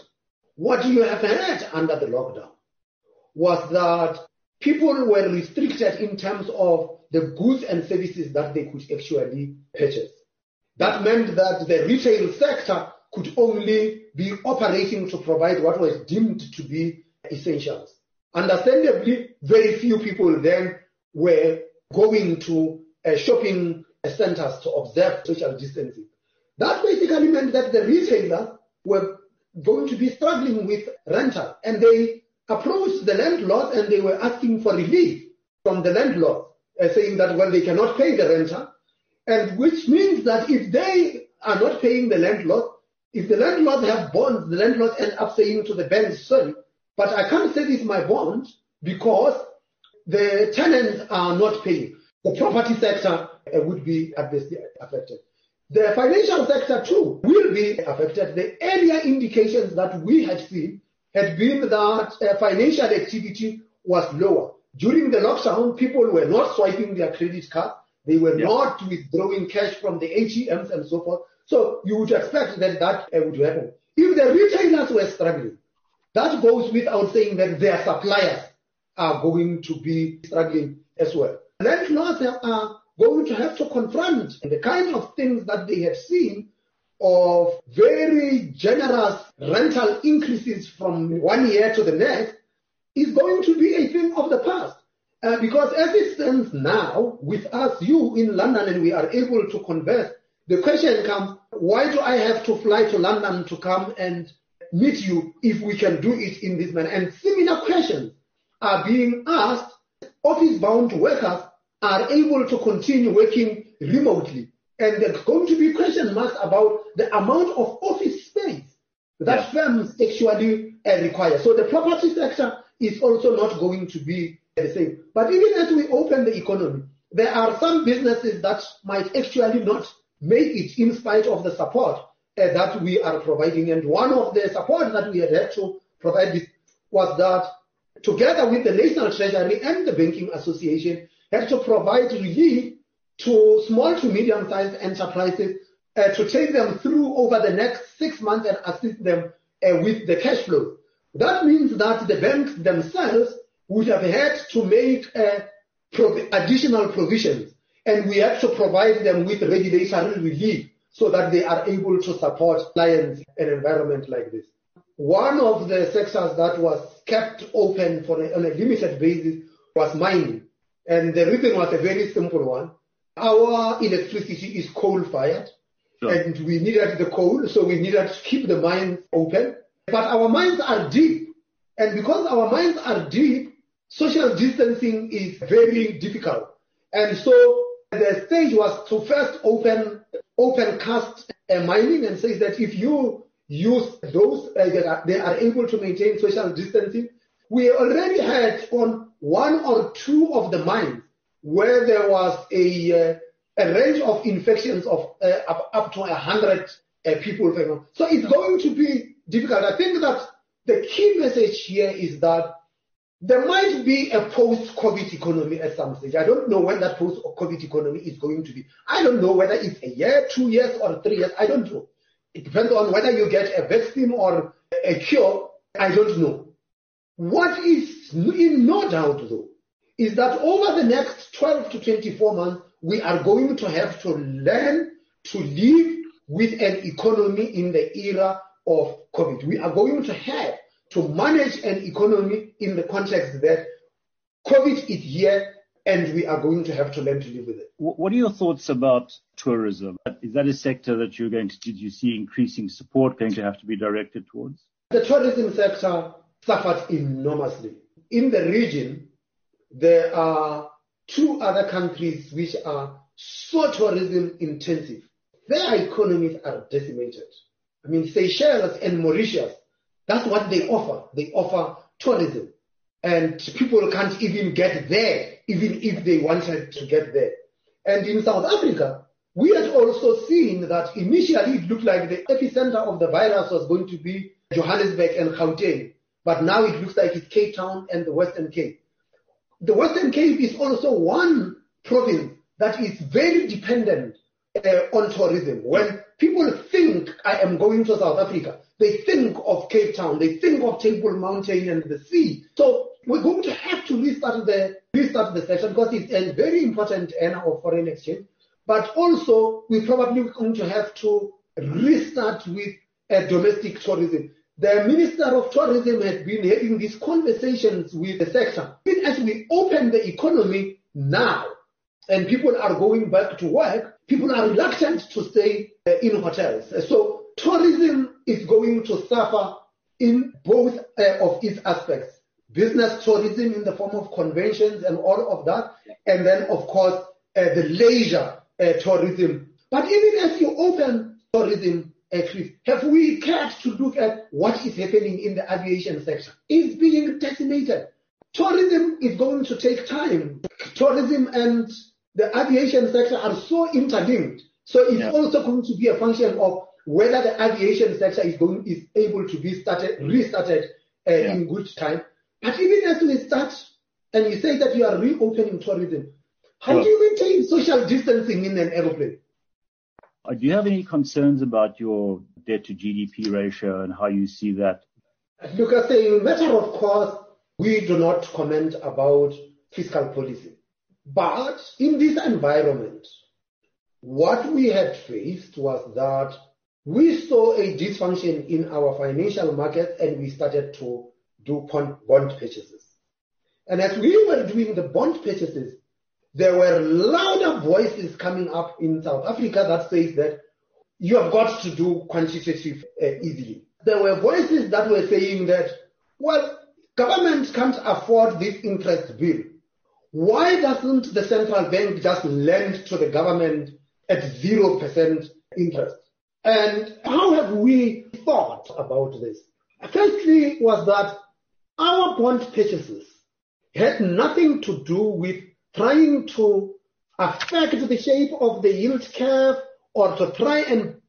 What you have had under the lockdown was that people were restricted in terms of the goods and services that they could actually purchase. That meant that the retail sector could only be operating to provide what was deemed to be essentials. Understandably, very few people then were going to uh, shopping centers to observe social distancing. That basically meant that the retailers were going to be struggling with rental and they approached the landlord and they were asking for relief from the landlord, uh, saying that, well, they cannot pay the renter, and which means that if they are not paying the landlord, if the landlord have bonds, the landlord end up saying to the bank, sorry, but I can't service my bond because the tenants are not paying. The property sector uh, would be adversely affected. The financial sector too will be affected. The earlier indications that we had seen had been that uh, financial activity was lower. During the lockdown, people were not swiping their credit card. They were yeah. not withdrawing cash from the ATMs and so forth. So you would expect that that uh, would happen. If the retailers were struggling, that goes without saying that their suppliers are going to be struggling as well. Landlords are going to have to confront the kind of things that they have seen of very generous rental increases from one year to the next is going to be a thing of the past. Uh, because as it stands now, with us, you in London, and we are able to converse, the question comes, why do I have to fly to London to come and meet you if we can do it in this manner? And similar questions are being asked. Office-bound workers are able to continue working remotely and there's going to be question marks about the amount of office space that yeah. firms actually uh, require. So the property sector is also not going to be the same. But even as we open the economy, there are some businesses that might actually not make it in spite of the support uh, that we are providing. And one of the support that we had, had to provide was that together with the National Treasury and the Banking Association had to provide relief to small to medium-sized enterprises uh, to take them through over the next six months and assist them uh, with the cash flow. That means that the banks themselves would have had to make uh, additional provisions and we have to provide them with regulatory relief so that they are able to support clients in an environment like this. One of the sectors that was kept open on a limited basis was mining. And the reason was a very simple one our electricity is coal fired sure. and we needed the coal, so we needed to keep the mines open. But our mines are deep. And because our mines are deep, social distancing is very difficult. And so the stage was to first open open cast uh, mining and says that if you use those, uh, they, are, they are able to maintain social distancing. We already had on one or two of the mines where there was a, uh, a range of infections of uh, up, up, to 100 uh, people. So it's going to be difficult. I think that the key message here is that there might be a post-COVID economy at some stage. I don't know when that post-COVID economy is going to be. I don't know whether it's a year, two years, or three years. I don't know. It depends on whether you get a vaccine or a cure. I don't know. What is in no doubt though is that over the next 12 to 24 months, we are going to have to learn to live with an economy in the era of COVID. We are going to have to manage an economy in the context that COVID is here and we are going to have to learn to live with it. What are your thoughts about tourism? Is that a sector that you're going to, did you see increasing support going to have to be directed towards? The tourism sector suffered enormously. In the region, there are two other countries which are so tourism intensive. Their economies are decimated. I mean, Seychelles and Mauritius, that's what they offer. They offer tourism. And people can't even get there, even if they wanted to get there. And in South Africa, we had also seen that initially it looked like the epicenter of the virus was going to be Johannesburg and Gauteng, but now it looks like it's Cape Town and the Western Cape. The Western Cape is also one province that is very dependent uh, on tourism. When people think I am going to South Africa, they think of Cape Town, they think of Table Mountain and the sea. So we're going to have to restart the restart the session because it's a very important area of foreign exchange. But also, we're probably going to have to restart with uh, domestic tourism. The Minister of Tourism has been having these conversations with the sector. Even as we open the economy now, and people are going back to work, people are reluctant to stay uh, in hotels. So tourism is going to suffer in both uh, of its aspects. Business tourism in the form of conventions and all of that, and then of course uh, the leisure uh, tourism. But even as you open tourism, Chris, have we cared to look at what is happening in the aviation sector? It's being decimated. Tourism is going to take time. Tourism and the aviation sector are so interlinked. So it's yeah. also going to be a function of whether the aviation sector is going is able to be started restarted uh, yeah. in good time. But even as we start, and you say that you are reopening tourism, how do you maintain social distancing in an aeroplane? Uh, do you have any concerns about your debt to GDP ratio and how you see that? Look, as a matter of course, we do not comment about fiscal policy. But in this environment, what we had faced was that we saw a dysfunction in our financial market and we started to do bond purchases. And as we were doing the bond purchases, there were louder voices coming up in South Africa that says that you have got to do quantitative uh, easing. There were voices that were saying that, well, government can't afford this interest bill. Why doesn't the central bank just lend to the government at 0% interest? And how have we thought about this? Firstly was that our bond purchases had nothing to do with trying to affect the shape of the yield curve or to try and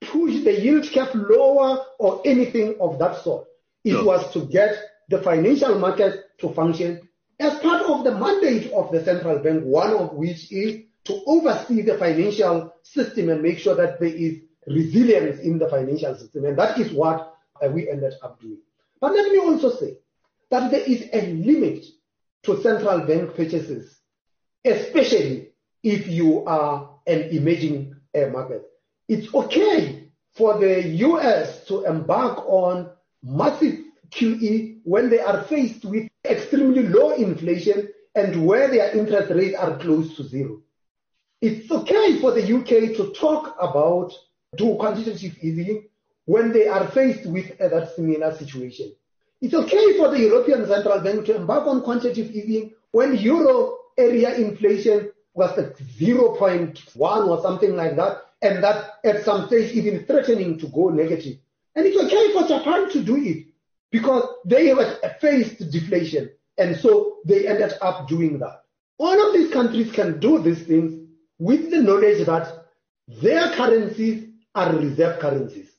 push the yield curve lower or anything of that sort. It no. was to get the financial market to function as part of the mandate of the central bank, one of which is to oversee the financial system and make sure that there is resilience in the financial system. And that is what uh, we ended up doing. But let me also say that there is a limit to central bank purchases, especially if you are an emerging uh, market. It's okay for the US to embark on massive QE when they are faced with extremely low inflation and where their interest rates are close to zero. It's okay for the UK to talk about do quantitative easing when they are faced with that similar situation. It's okay for the European Central Bank to embark on quantitative easing when euro area inflation was at 0.1 or something like that, and that at some stage even threatening to go negative. And it's okay for Japan to do it because they have faced deflation. And so they ended up doing that. All of these countries can do these things with the knowledge that their currencies are reserve currencies.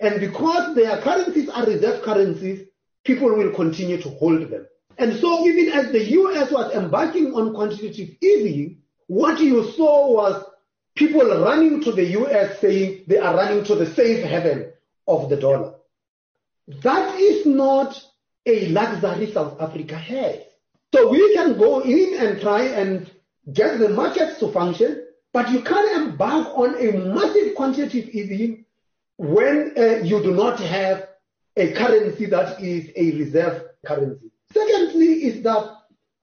And because their currencies are reserve currencies, people will continue to hold them. And so even as the US was embarking on quantitative easing, what you saw was people running to the US saying they are running to the safe haven of the dollar. That is not a luxury South Africa has. So we can go in and try and get the markets to function, but you can't embark on a massive quantitative easing when uh, you do not have a currency that is a reserve currency. Secondly is that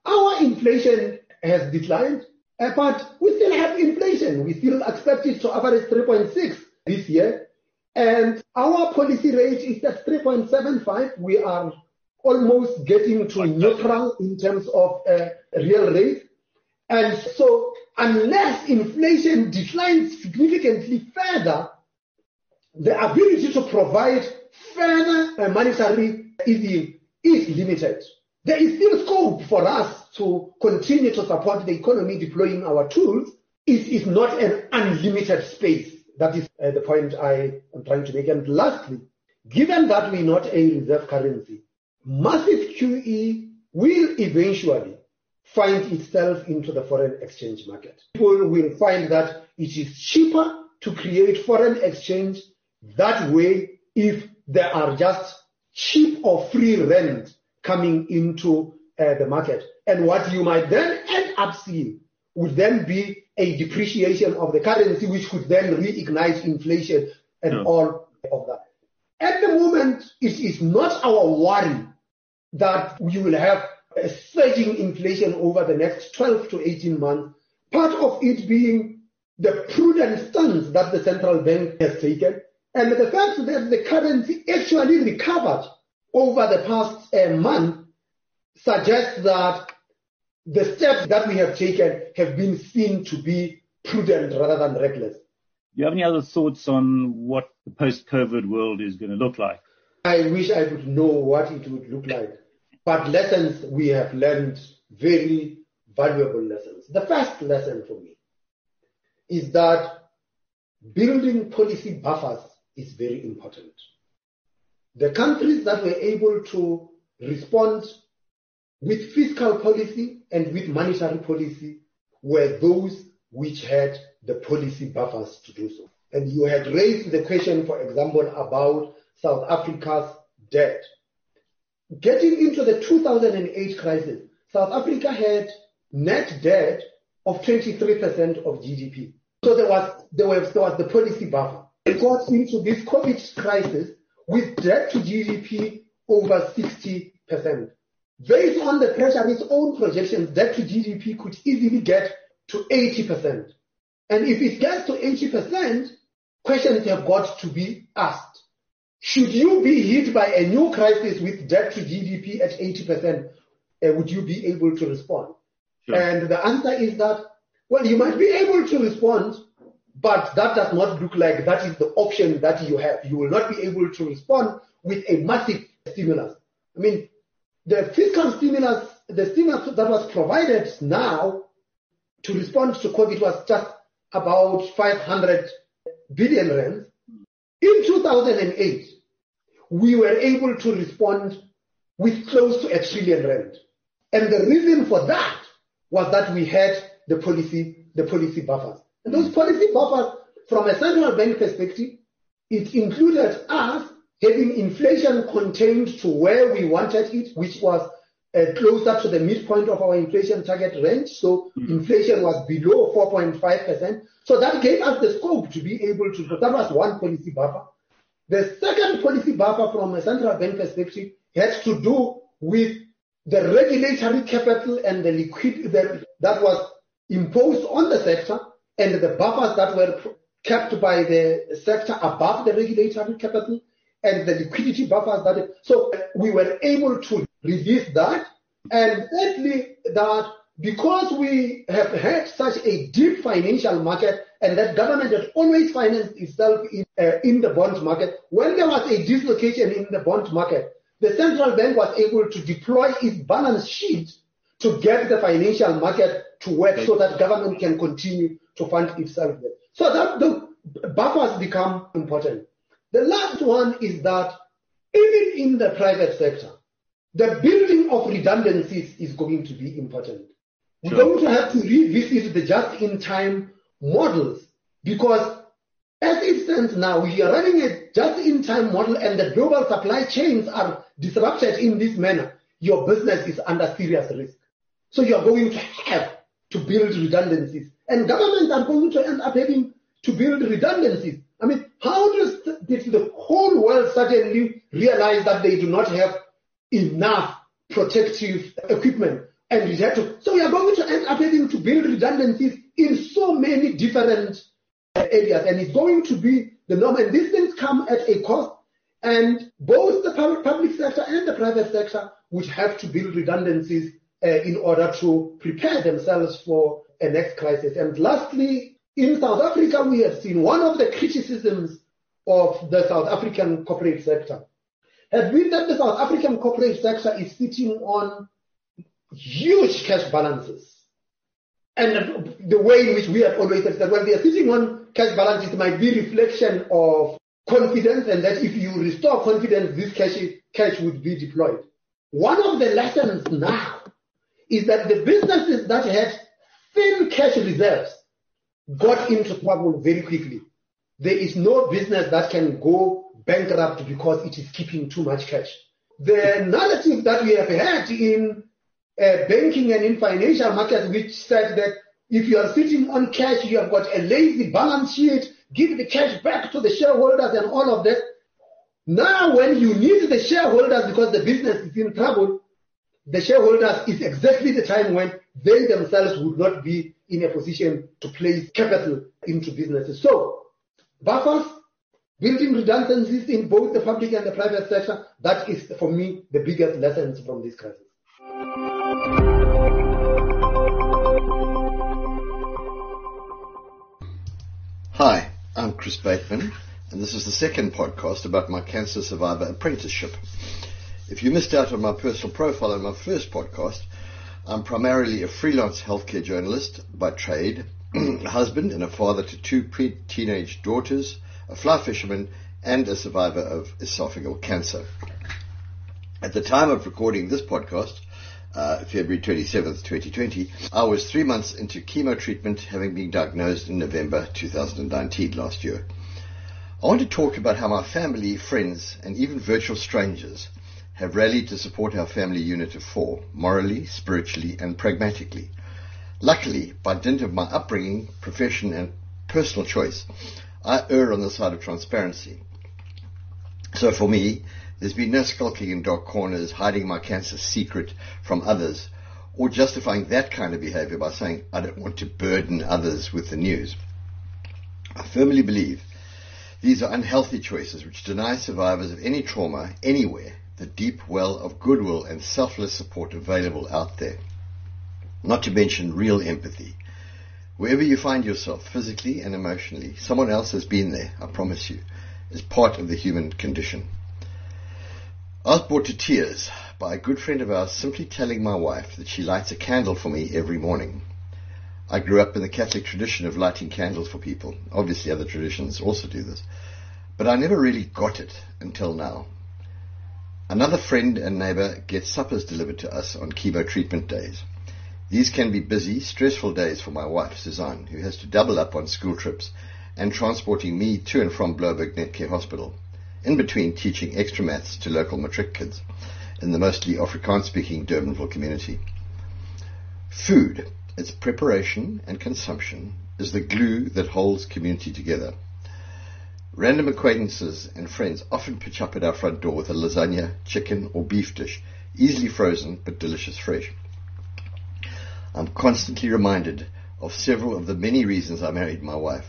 our inflation has declined, uh, but we still have inflation. We still expect it to average 3.6 this year. And our policy rate is at 3.75. We are almost getting to neutral in terms of uh, real rate. And so unless inflation declines significantly further, the ability to provide further uh, monetary easing is limited. There is still scope for us to continue to support the economy deploying our tools, it is not an unlimited space. That is uh, the point I am trying to make. And lastly, given that we're not a reserve currency, massive QE will eventually find itself into the foreign exchange market. People will find that it is cheaper to create foreign exchange that way if there are just cheap or free rent coming into uh, the market. And what you might then end up seeing would then be a depreciation of the currency, which could then reignite inflation and all of that. At the moment, it is not our worry that we will have a surging inflation over the next 12 to 18 months. Part of it being the prudent stance that the central bank has taken, and the fact that the currency actually recovered over the past uh, month suggests that the steps that we have taken have been seen to be prudent rather than reckless. Do you have any other thoughts on what the post-COVID world is going to look like? I wish I could know what it would look like. But lessons we have learned very valuable lessons. The first lesson for me is that building policy buffers is very important. The countries that were able to respond with fiscal policy and with monetary policy were those which had the policy buffers to do so. And you had raised the question, for example, about South Africa's debt. Getting into the 2008 crisis, South Africa had net debt of 23% of GDP. So there was, there was, there was the policy buffer. It got into this COVID crisis with debt to GDP over 60%. Based on the pressure, of its own projections, debt to GDP could easily get to 80%. And if it gets to 80%, questions have got to be asked. Should you be hit by a new crisis with debt to GDP at 80%, uh, would you be able to respond? Sure. And the answer is that, well, you might be able to respond, but that does not look like that is the option that you have. You will not be able to respond with a massive stimulus. I mean, the fiscal stimulus, the stimulus that was provided now to respond to COVID was just about 500 billion rands. In 2008, we were able to respond with close to a trillion rand. And the reason for that was that we had the policy, the policy buffers. Those policy buffers, from a central bank perspective, it included us having inflation contained to where we wanted it, which was uh, closer to the midpoint of our inflation target range. So mm. inflation was below 4.5%. So that gave us the scope to be able to, that was one policy buffer. The second policy buffer from a central bank perspective has to do with the regulatory capital and the liquidity that, that was imposed on the sector and the buffers that were kept by the sector above the regulatory capital and the liquidity buffers that, so we were able to release that. And thirdly, that because we have had such a deep financial market and that government has always financed itself in, uh, in the bond market, when there was a dislocation in the bond market, the central bank was able to deploy its balance sheet to get the financial market to work so that government can continue to fund itself. So that the buffers become important. The last one is that even in the private sector, the building of redundancies is going to be important. We're going to have to revisit the just-in-time models because as it stands now, we are running a just-in-time model and the global supply chains are disrupted in this manner. Your business is under serious risk. So you're going to have to build redundancies. And governments are going to end up having to build redundancies. I mean, how does did the whole world suddenly realize that they do not have enough protective equipment? And we had to, so we are going to end up having to build redundancies in so many different areas, and it's going to be the norm. And these things come at a cost, and both the public sector and the private sector would have to build redundancies uh, Uh, in order to prepare themselves for a next crisis. And lastly, in South Africa, we have seen one of the criticisms of the South African corporate sector has been that the South African corporate sector is sitting on huge cash balances. and the way in which we have always said that when they are sitting on cash balances it might be reflection of confidence and that if you restore confidence, this cash, cash would be deployed. One of the lessons now is that the businesses that had thin cash reserves got into trouble very quickly. There is no business that can go bankrupt because it is keeping too much cash. The narrative that we have had in uh, banking and in financial markets, which said that if you are sitting on cash, you have got a lazy balance sheet, give the cash back to the shareholders and all of that. Now, when you need the shareholders because the business is in trouble, the shareholders is exactly the time when they themselves would not be in a position to place capital into businesses. So, buffers, building redundancies in both the public and the private sector, that is for me the biggest lessons from this crisis. Hi, I'm Chris Bateman, and this is the second podcast about my cancer survivor apprenticeship. If you missed out on my personal profile in my first podcast, I'm primarily a freelance healthcare journalist by trade, a husband and a father to two pre-teenage daughters, a fly fisherman, and a survivor of esophageal cancer. At the time of recording this podcast, uh, February 27th, 2020, I was three months into chemo treatment, having been diagnosed in November 2019 last year. I want to talk about how my family, friends, and even virtual strangers have rallied to support our family unit of four, morally, spiritually, and pragmatically. Luckily, by dint of my upbringing, profession, and personal choice, I err on the side of transparency. So for me, there's been no skulking in dark corners, hiding my cancer secret from others, or justifying that kind of behavior by saying, I don't want to burden others with the news. I firmly believe these are unhealthy choices which deny survivors of any trauma anywhere the deep well of goodwill and selfless support available out there. Not to mention real empathy. Wherever you find yourself, physically and emotionally, someone else has been there, I promise you, as part of the human condition. I was brought to tears by a good friend of ours simply telling my wife that she lights a candle for me every morning. I grew up in the Catholic tradition of lighting candles for people. Obviously other traditions also do this. But I never really got it until now. Another friend and neighbor gets suppers delivered to us on chemo treatment days. These can be busy, stressful days for my wife, Suzanne, who has to double up on school trips and transporting me to and from Blouberg Netcare Hospital in between teaching extra maths to local matric kids in the mostly Afrikaans-speaking Durbanville community. Food, its preparation and consumption, is the glue that holds community together. Random acquaintances and friends often pitch up at our front door with a lasagna, chicken, or beef dish, easily frozen but delicious fresh. I'm constantly reminded of several of the many reasons I married my wife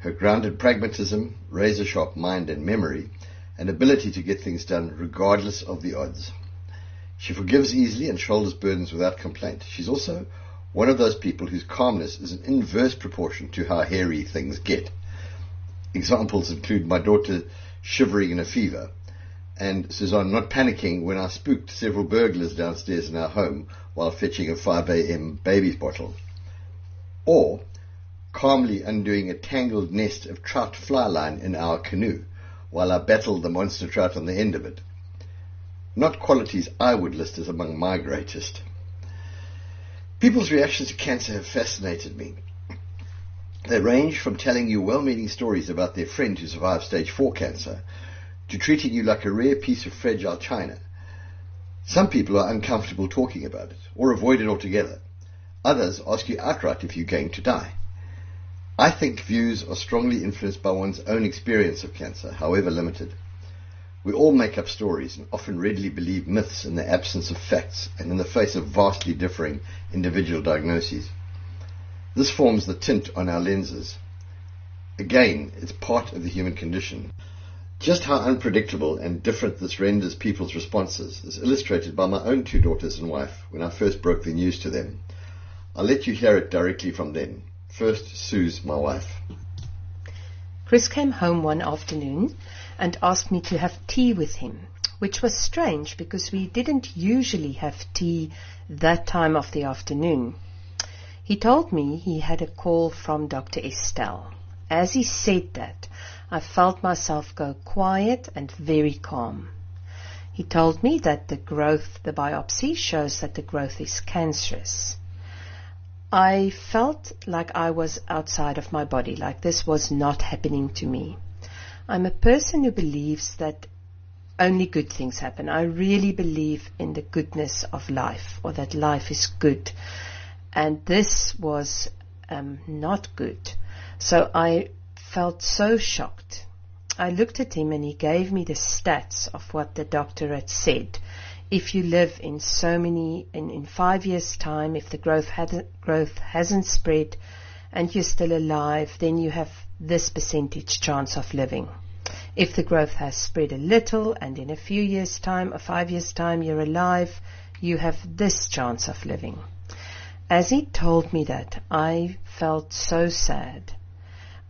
her grounded pragmatism, razor sharp mind and memory, and ability to get things done regardless of the odds. She forgives easily and shoulders burdens without complaint. She's also one of those people whose calmness is in inverse proportion to how hairy things get. Examples include my daughter shivering in a fever and Suzanne not panicking when I spooked several burglars downstairs in our home while fetching a 5 a.m. baby's bottle. Or calmly undoing a tangled nest of trout fly line in our canoe while I battled the monster trout on the end of it. Not qualities I would list as among my greatest. People's reactions to cancer have fascinated me. They range from telling you well-meaning stories about their friend who survived stage 4 cancer to treating you like a rare piece of fragile china. Some people are uncomfortable talking about it or avoid it altogether. Others ask you outright if you're going to die. I think views are strongly influenced by one's own experience of cancer, however limited. We all make up stories and often readily believe myths in the absence of facts and in the face of vastly differing individual diagnoses. This forms the tint on our lenses. Again, it's part of the human condition. Just how unpredictable and different this renders people's responses is illustrated by my own two daughters and wife when I first broke the news to them. I'll let you hear it directly from them. First, Sue's my wife. Chris came home one afternoon and asked me to have tea with him, which was strange because we didn't usually have tea that time of the afternoon. He told me he had a call from Dr. Estelle. As he said that, I felt myself go quiet and very calm. He told me that the growth, the biopsy shows that the growth is cancerous. I felt like I was outside of my body, like this was not happening to me. I'm a person who believes that only good things happen. I really believe in the goodness of life, or that life is good. And this was um, not good. So I felt so shocked. I looked at him and he gave me the stats of what the doctor had said. If you live in so many, in, in five years' time, if the growth, growth hasn't spread and you're still alive, then you have this percentage chance of living. If the growth has spread a little and in a few years' time or five years' time you're alive, you have this chance of living. As he told me that, I felt so sad.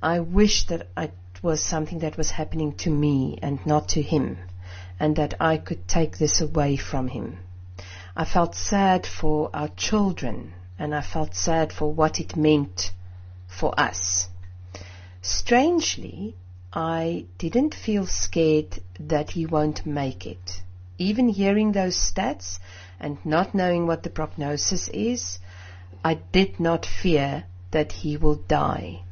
I wished that it was something that was happening to me and not to him, and that I could take this away from him. I felt sad for our children, and I felt sad for what it meant for us. Strangely, I didn't feel scared that he won't make it. Even hearing those stats and not knowing what the prognosis is, I did not fear that he will die.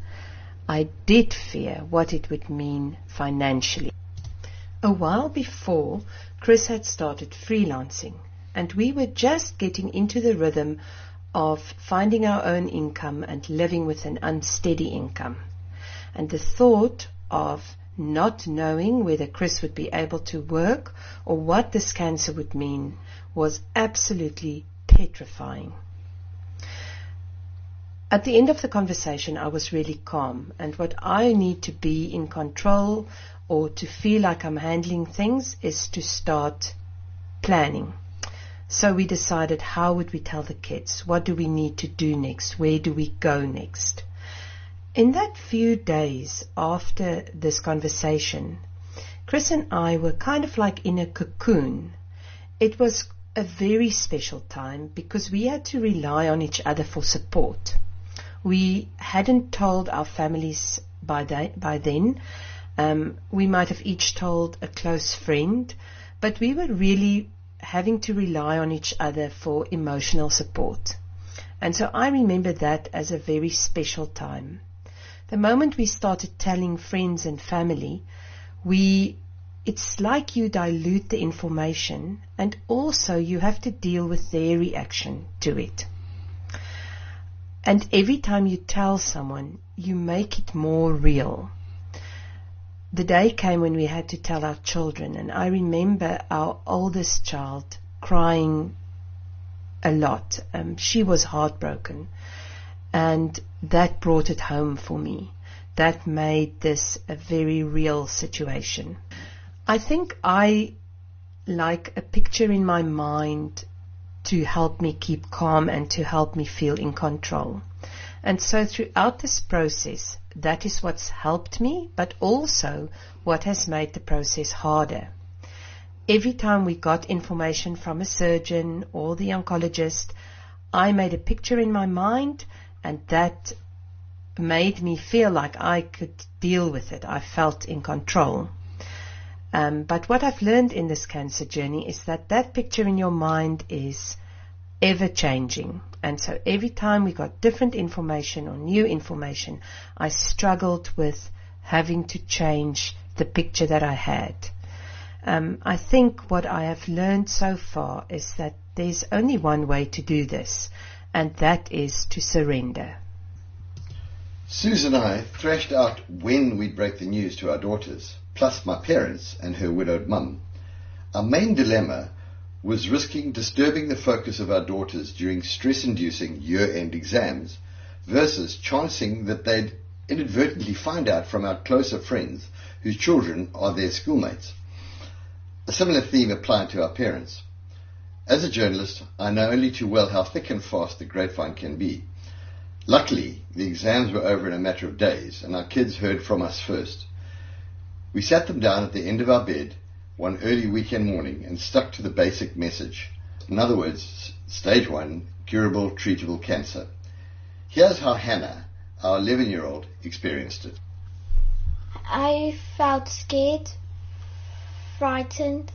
I did fear what it would mean financially. A while before, Chris had started freelancing, and we were just getting into the rhythm of finding our own income and living with an unsteady income. And the thought of not knowing whether Chris would be able to work or what this cancer would mean was absolutely petrifying. At the end of the conversation, I was really calm, and what I need to be in control or to feel like I'm handling things is to start planning. So we decided how would we tell the kids? What do we need to do next? Where do we go next? In that few days after this conversation, Chris and I were kind of like in a cocoon. It was a very special time because we had to rely on each other for support. We hadn't told our families by, by then. Um, we might have each told a close friend, but we were really having to rely on each other for emotional support. And so I remember that as a very special time. The moment we started telling friends and family, we it's like you dilute the information and also you have to deal with their reaction to it. And every time you tell someone, you make it more real. The day came when we had to tell our children, and I remember our oldest child crying a lot. Um, she was heartbroken. And that brought it home for me. That made this a very real situation. I think I like a picture in my mind to help me keep calm and to help me feel in control. And so throughout this process, that is what's helped me, but also what has made the process harder. Every time we got information from a surgeon or the oncologist, I made a picture in my mind and that made me feel like I could deal with it. I felt in control. Um, but what I've learned in this cancer journey is that that picture in your mind is ever changing. And so every time we got different information or new information, I struggled with having to change the picture that I had. Um, I think what I have learned so far is that there's only one way to do this, and that is to surrender. Susan and I thrashed out when we'd break the news to our daughters, plus my parents and her widowed mum. Our main dilemma was risking disturbing the focus of our daughters during stress-inducing year-end exams versus chancing that they'd inadvertently find out from our closer friends whose children are their schoolmates. A similar theme applied to our parents. As a journalist, I know only too well how thick and fast the grapevine can be. Luckily, the exams were over in a matter of days, and our kids heard from us first. We sat them down at the end of our bed one early weekend morning and stuck to the basic message. In other words, stage one, curable, treatable cancer. Here's how Hannah, our 11 year old, experienced it. I felt scared, frightened,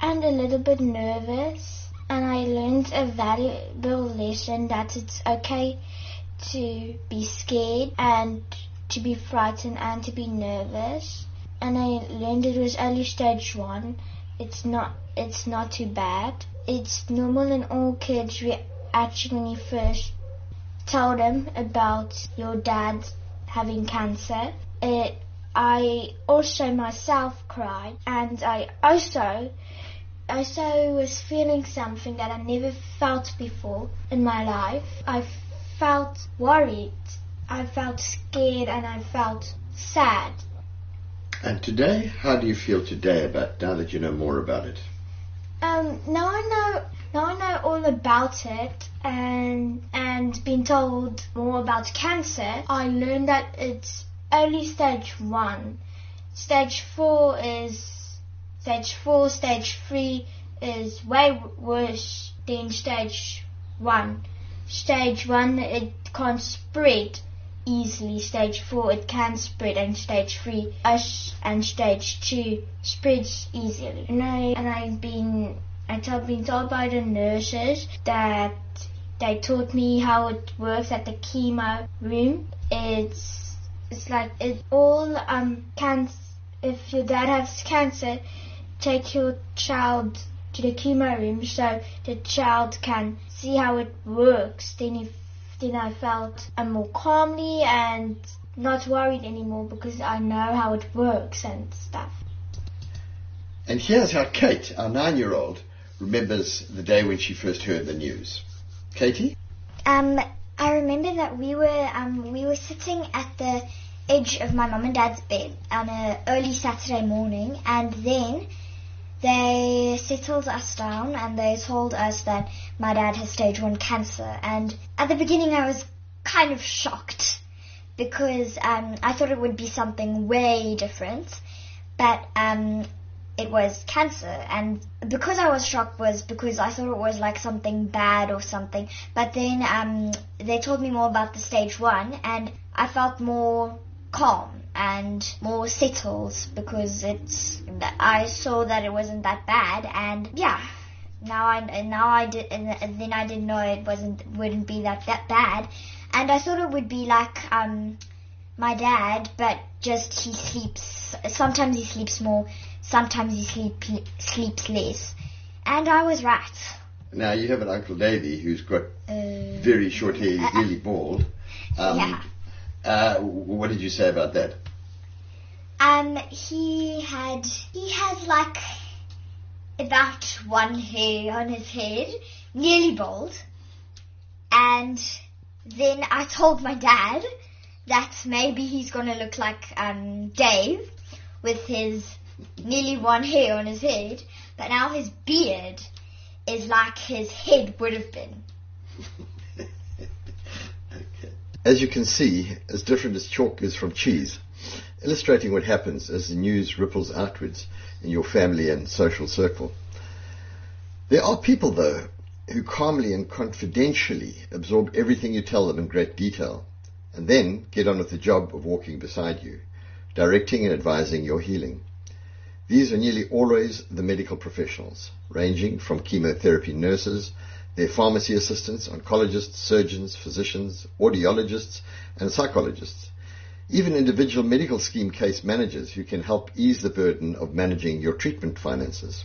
and a little bit nervous. And I learned a valuable lesson that it's okay to be scared and to be frightened and to be nervous. And I learned it was early stage one. It's not it's not too bad. It's normal in all kids reaction when you first tell them about your dad having cancer. It, I also myself cried and I also also was feeling something that I never felt before in my life. I felt worried, I felt scared, and I felt sad. And today, how do you feel today about now that you know more about it? Um, now I know now I know all about it and and been told more about cancer. I learned that it's only stage one. Stage four is stage four. Stage three is way worse than stage one. Stage one it can't spread easily. Stage four it can spread, and stage three us and stage two spreads easily. And I and I've been I've been told by the nurses that they taught me how it works at the chemo room. It's it's like it all um can if your dad has cancer, take your child to the chemo room so the child can see how it works. Then if then I felt um, more calmly and not worried anymore because I know how it works and stuff. And here's how Kate, our nine-year-old, remembers the day when she first heard the news. Katie? Um, I remember that we were um, we were sitting at the edge of my mum and dad's bed on an early Saturday morning, and then they settled us down and they told us that my dad has stage one cancer. And at the beginning, I was kind of shocked because um, I thought it would be something way different, but um, it was cancer. And because I was shocked was because I thought it was like something bad or something. But then um, they told me more about the stage one, and I felt more calm and more settled because it's I saw that it wasn't that bad and yeah. Now I now I did and then I didn't know it wasn't wouldn't be that that bad. And I thought it would be like um my dad but just he sleeps sometimes he sleeps more sometimes he sleep, sleeps less. And I was right. Now you have an uncle Davy who's got uh, very short hair he's uh, really bald. Um, yeah. uh, what did you say about that? Um, he had he has like about one hair on his head, nearly bald, and then I told my dad that maybe he's gonna look like um, Dave with his nearly one hair on his head, but now his beard is like his head would have been. As you can see, as different as chalk is from cheese, illustrating what happens as the news ripples outwards in your family and social circle. There are people, though, who calmly and confidentially absorb everything you tell them in great detail, and then get on with the job of walking beside you, directing and advising your healing. These are nearly always the medical professionals, ranging from chemotherapy nurses their pharmacy assistants, oncologists, surgeons, physicians, audiologists, and psychologists. Even individual medical scheme case managers who can help ease the burden of managing your treatment finances.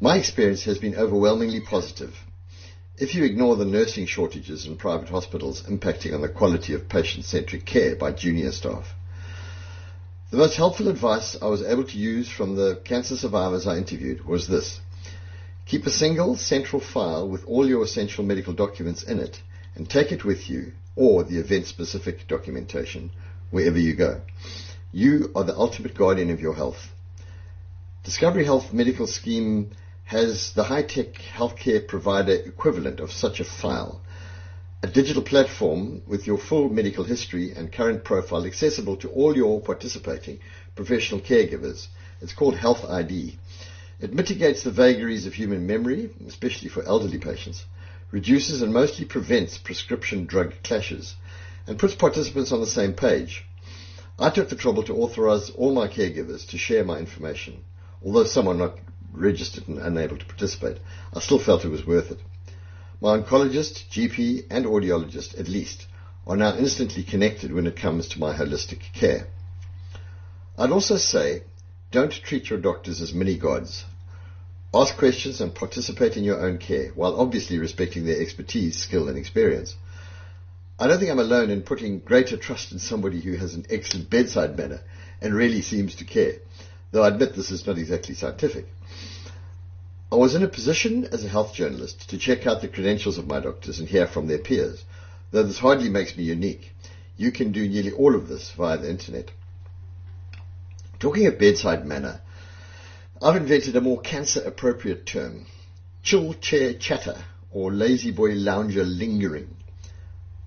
My experience has been overwhelmingly positive. If you ignore the nursing shortages in private hospitals impacting on the quality of patient-centric care by junior staff. The most helpful advice I was able to use from the cancer survivors I interviewed was this. Keep a single central file with all your essential medical documents in it and take it with you or the event specific documentation wherever you go. You are the ultimate guardian of your health. Discovery Health Medical Scheme has the high-tech healthcare provider equivalent of such a file. A digital platform with your full medical history and current profile accessible to all your participating professional caregivers. It's called Health ID. It mitigates the vagaries of human memory, especially for elderly patients, reduces and mostly prevents prescription drug clashes, and puts participants on the same page. I took the trouble to authorize all my caregivers to share my information. Although some are not registered and unable to participate, I still felt it was worth it. My oncologist, GP, and audiologist, at least, are now instantly connected when it comes to my holistic care. I'd also say, don't treat your doctors as mini gods. Ask questions and participate in your own care, while obviously respecting their expertise, skill, and experience. I don't think I'm alone in putting greater trust in somebody who has an excellent bedside manner and really seems to care, though I admit this is not exactly scientific. I was in a position as a health journalist to check out the credentials of my doctors and hear from their peers, though this hardly makes me unique. You can do nearly all of this via the internet. Talking of bedside manner, I've invented a more cancer appropriate term, chill chair chatter or lazy boy lounger lingering.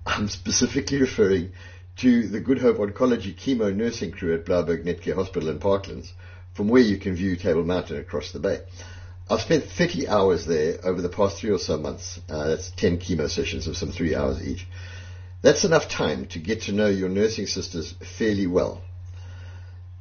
I'm specifically referring to the Good Hope Oncology chemo nursing crew at Blaauwberg Netcare Hospital in Parklands, from where you can view Table Mountain across the bay. I've spent 30 hours there over the past three or so months. Uh, that's 10 chemo sessions of some three hours each. That's enough time to get to know your nursing sisters fairly well.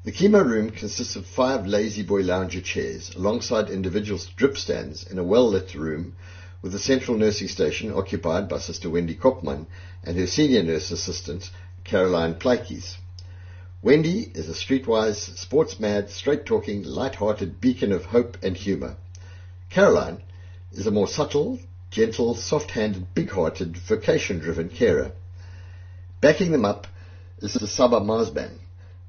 The chemo room consists of five lazy boy lounger chairs alongside individual drip stands in a well-lit room with the central nursing station occupied by Sister Wendy Kopman and her senior nurse assistant Caroline Pleikes. Wendy is a streetwise, sports-mad, straight-talking, light-hearted beacon of hope and humour. Caroline is a more subtle, gentle, soft-handed, big-hearted, vocation-driven carer. Backing them up is the Saba Marsban,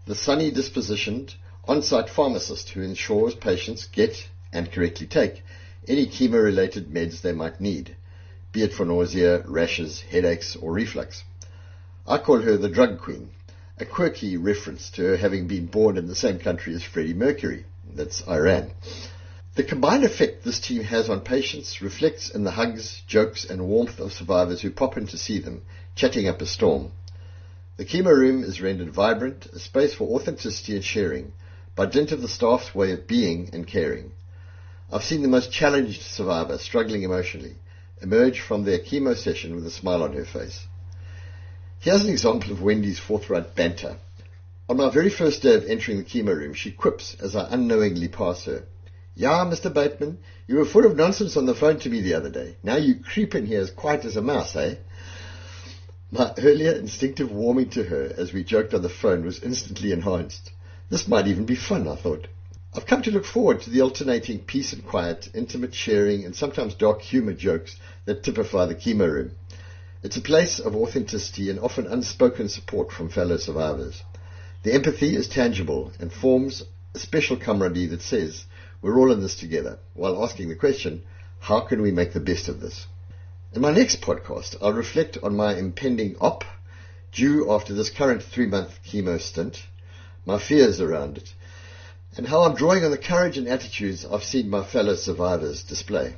the sunny dispositioned on-site pharmacist who ensures patients get and correctly take any chemo-related meds they might need, be it for nausea, rashes, headaches, or reflux. I call her the drug queen, a quirky reference to her having been born in the same country as Freddie Mercury. That's Iran. The combined effect this team has on patients reflects in the hugs, jokes, and warmth of survivors who pop in to see them, chatting up a storm. The chemo room is rendered vibrant, a space for authenticity and sharing, by dint of the staff's way of being and caring. I've seen the most challenged survivor, struggling emotionally, emerge from their chemo session with a smile on her face. Here's an example of Wendy's forthright banter. On my very first day of entering the chemo room, she quips as I unknowingly pass her. Yeah, Mr. Bateman, you were full of nonsense on the phone to me the other day. Now you creep in here as quiet as a mouse, eh? My earlier instinctive warming to her as we joked on the phone was instantly enhanced. This might even be fun, I thought. I've come to look forward to the alternating peace and quiet, intimate sharing, and sometimes dark humor jokes that typify the chemo room. It's a place of authenticity and often unspoken support from fellow survivors. The empathy is tangible and forms a special camaraderie that says, we're all in this together, while asking the question, how can we make the best of this? In my next podcast, I'll reflect on my impending op, due after this current three-month chemo stint, my fears around it, and how I'm drawing on the courage and attitudes I've seen my fellow survivors display.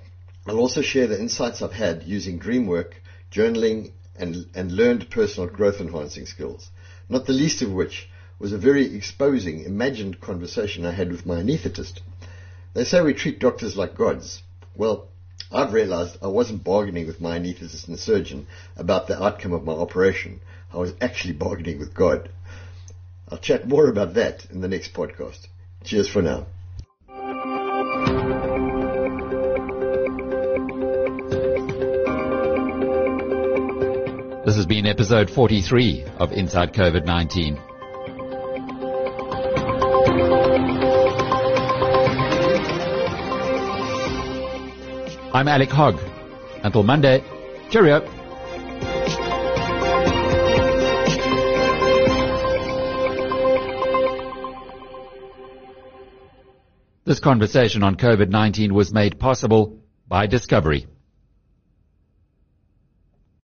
I'll also share the insights I've had using dream work, journaling, and, and learned personal growth enhancing skills, not the least of which was a very exposing, imagined conversation I had with my anaesthetist. They say we treat doctors like gods. Well, I've realized I wasn't bargaining with my anaesthetist and surgeon about the outcome of my operation. I was actually bargaining with God. I'll chat more about that in the next podcast. Cheers for now. This has been episode 43 of Inside COVID-19. I'm Alec Hogg. Until Monday, cheerio. This conversation on COVID-19 was made possible by Discovery.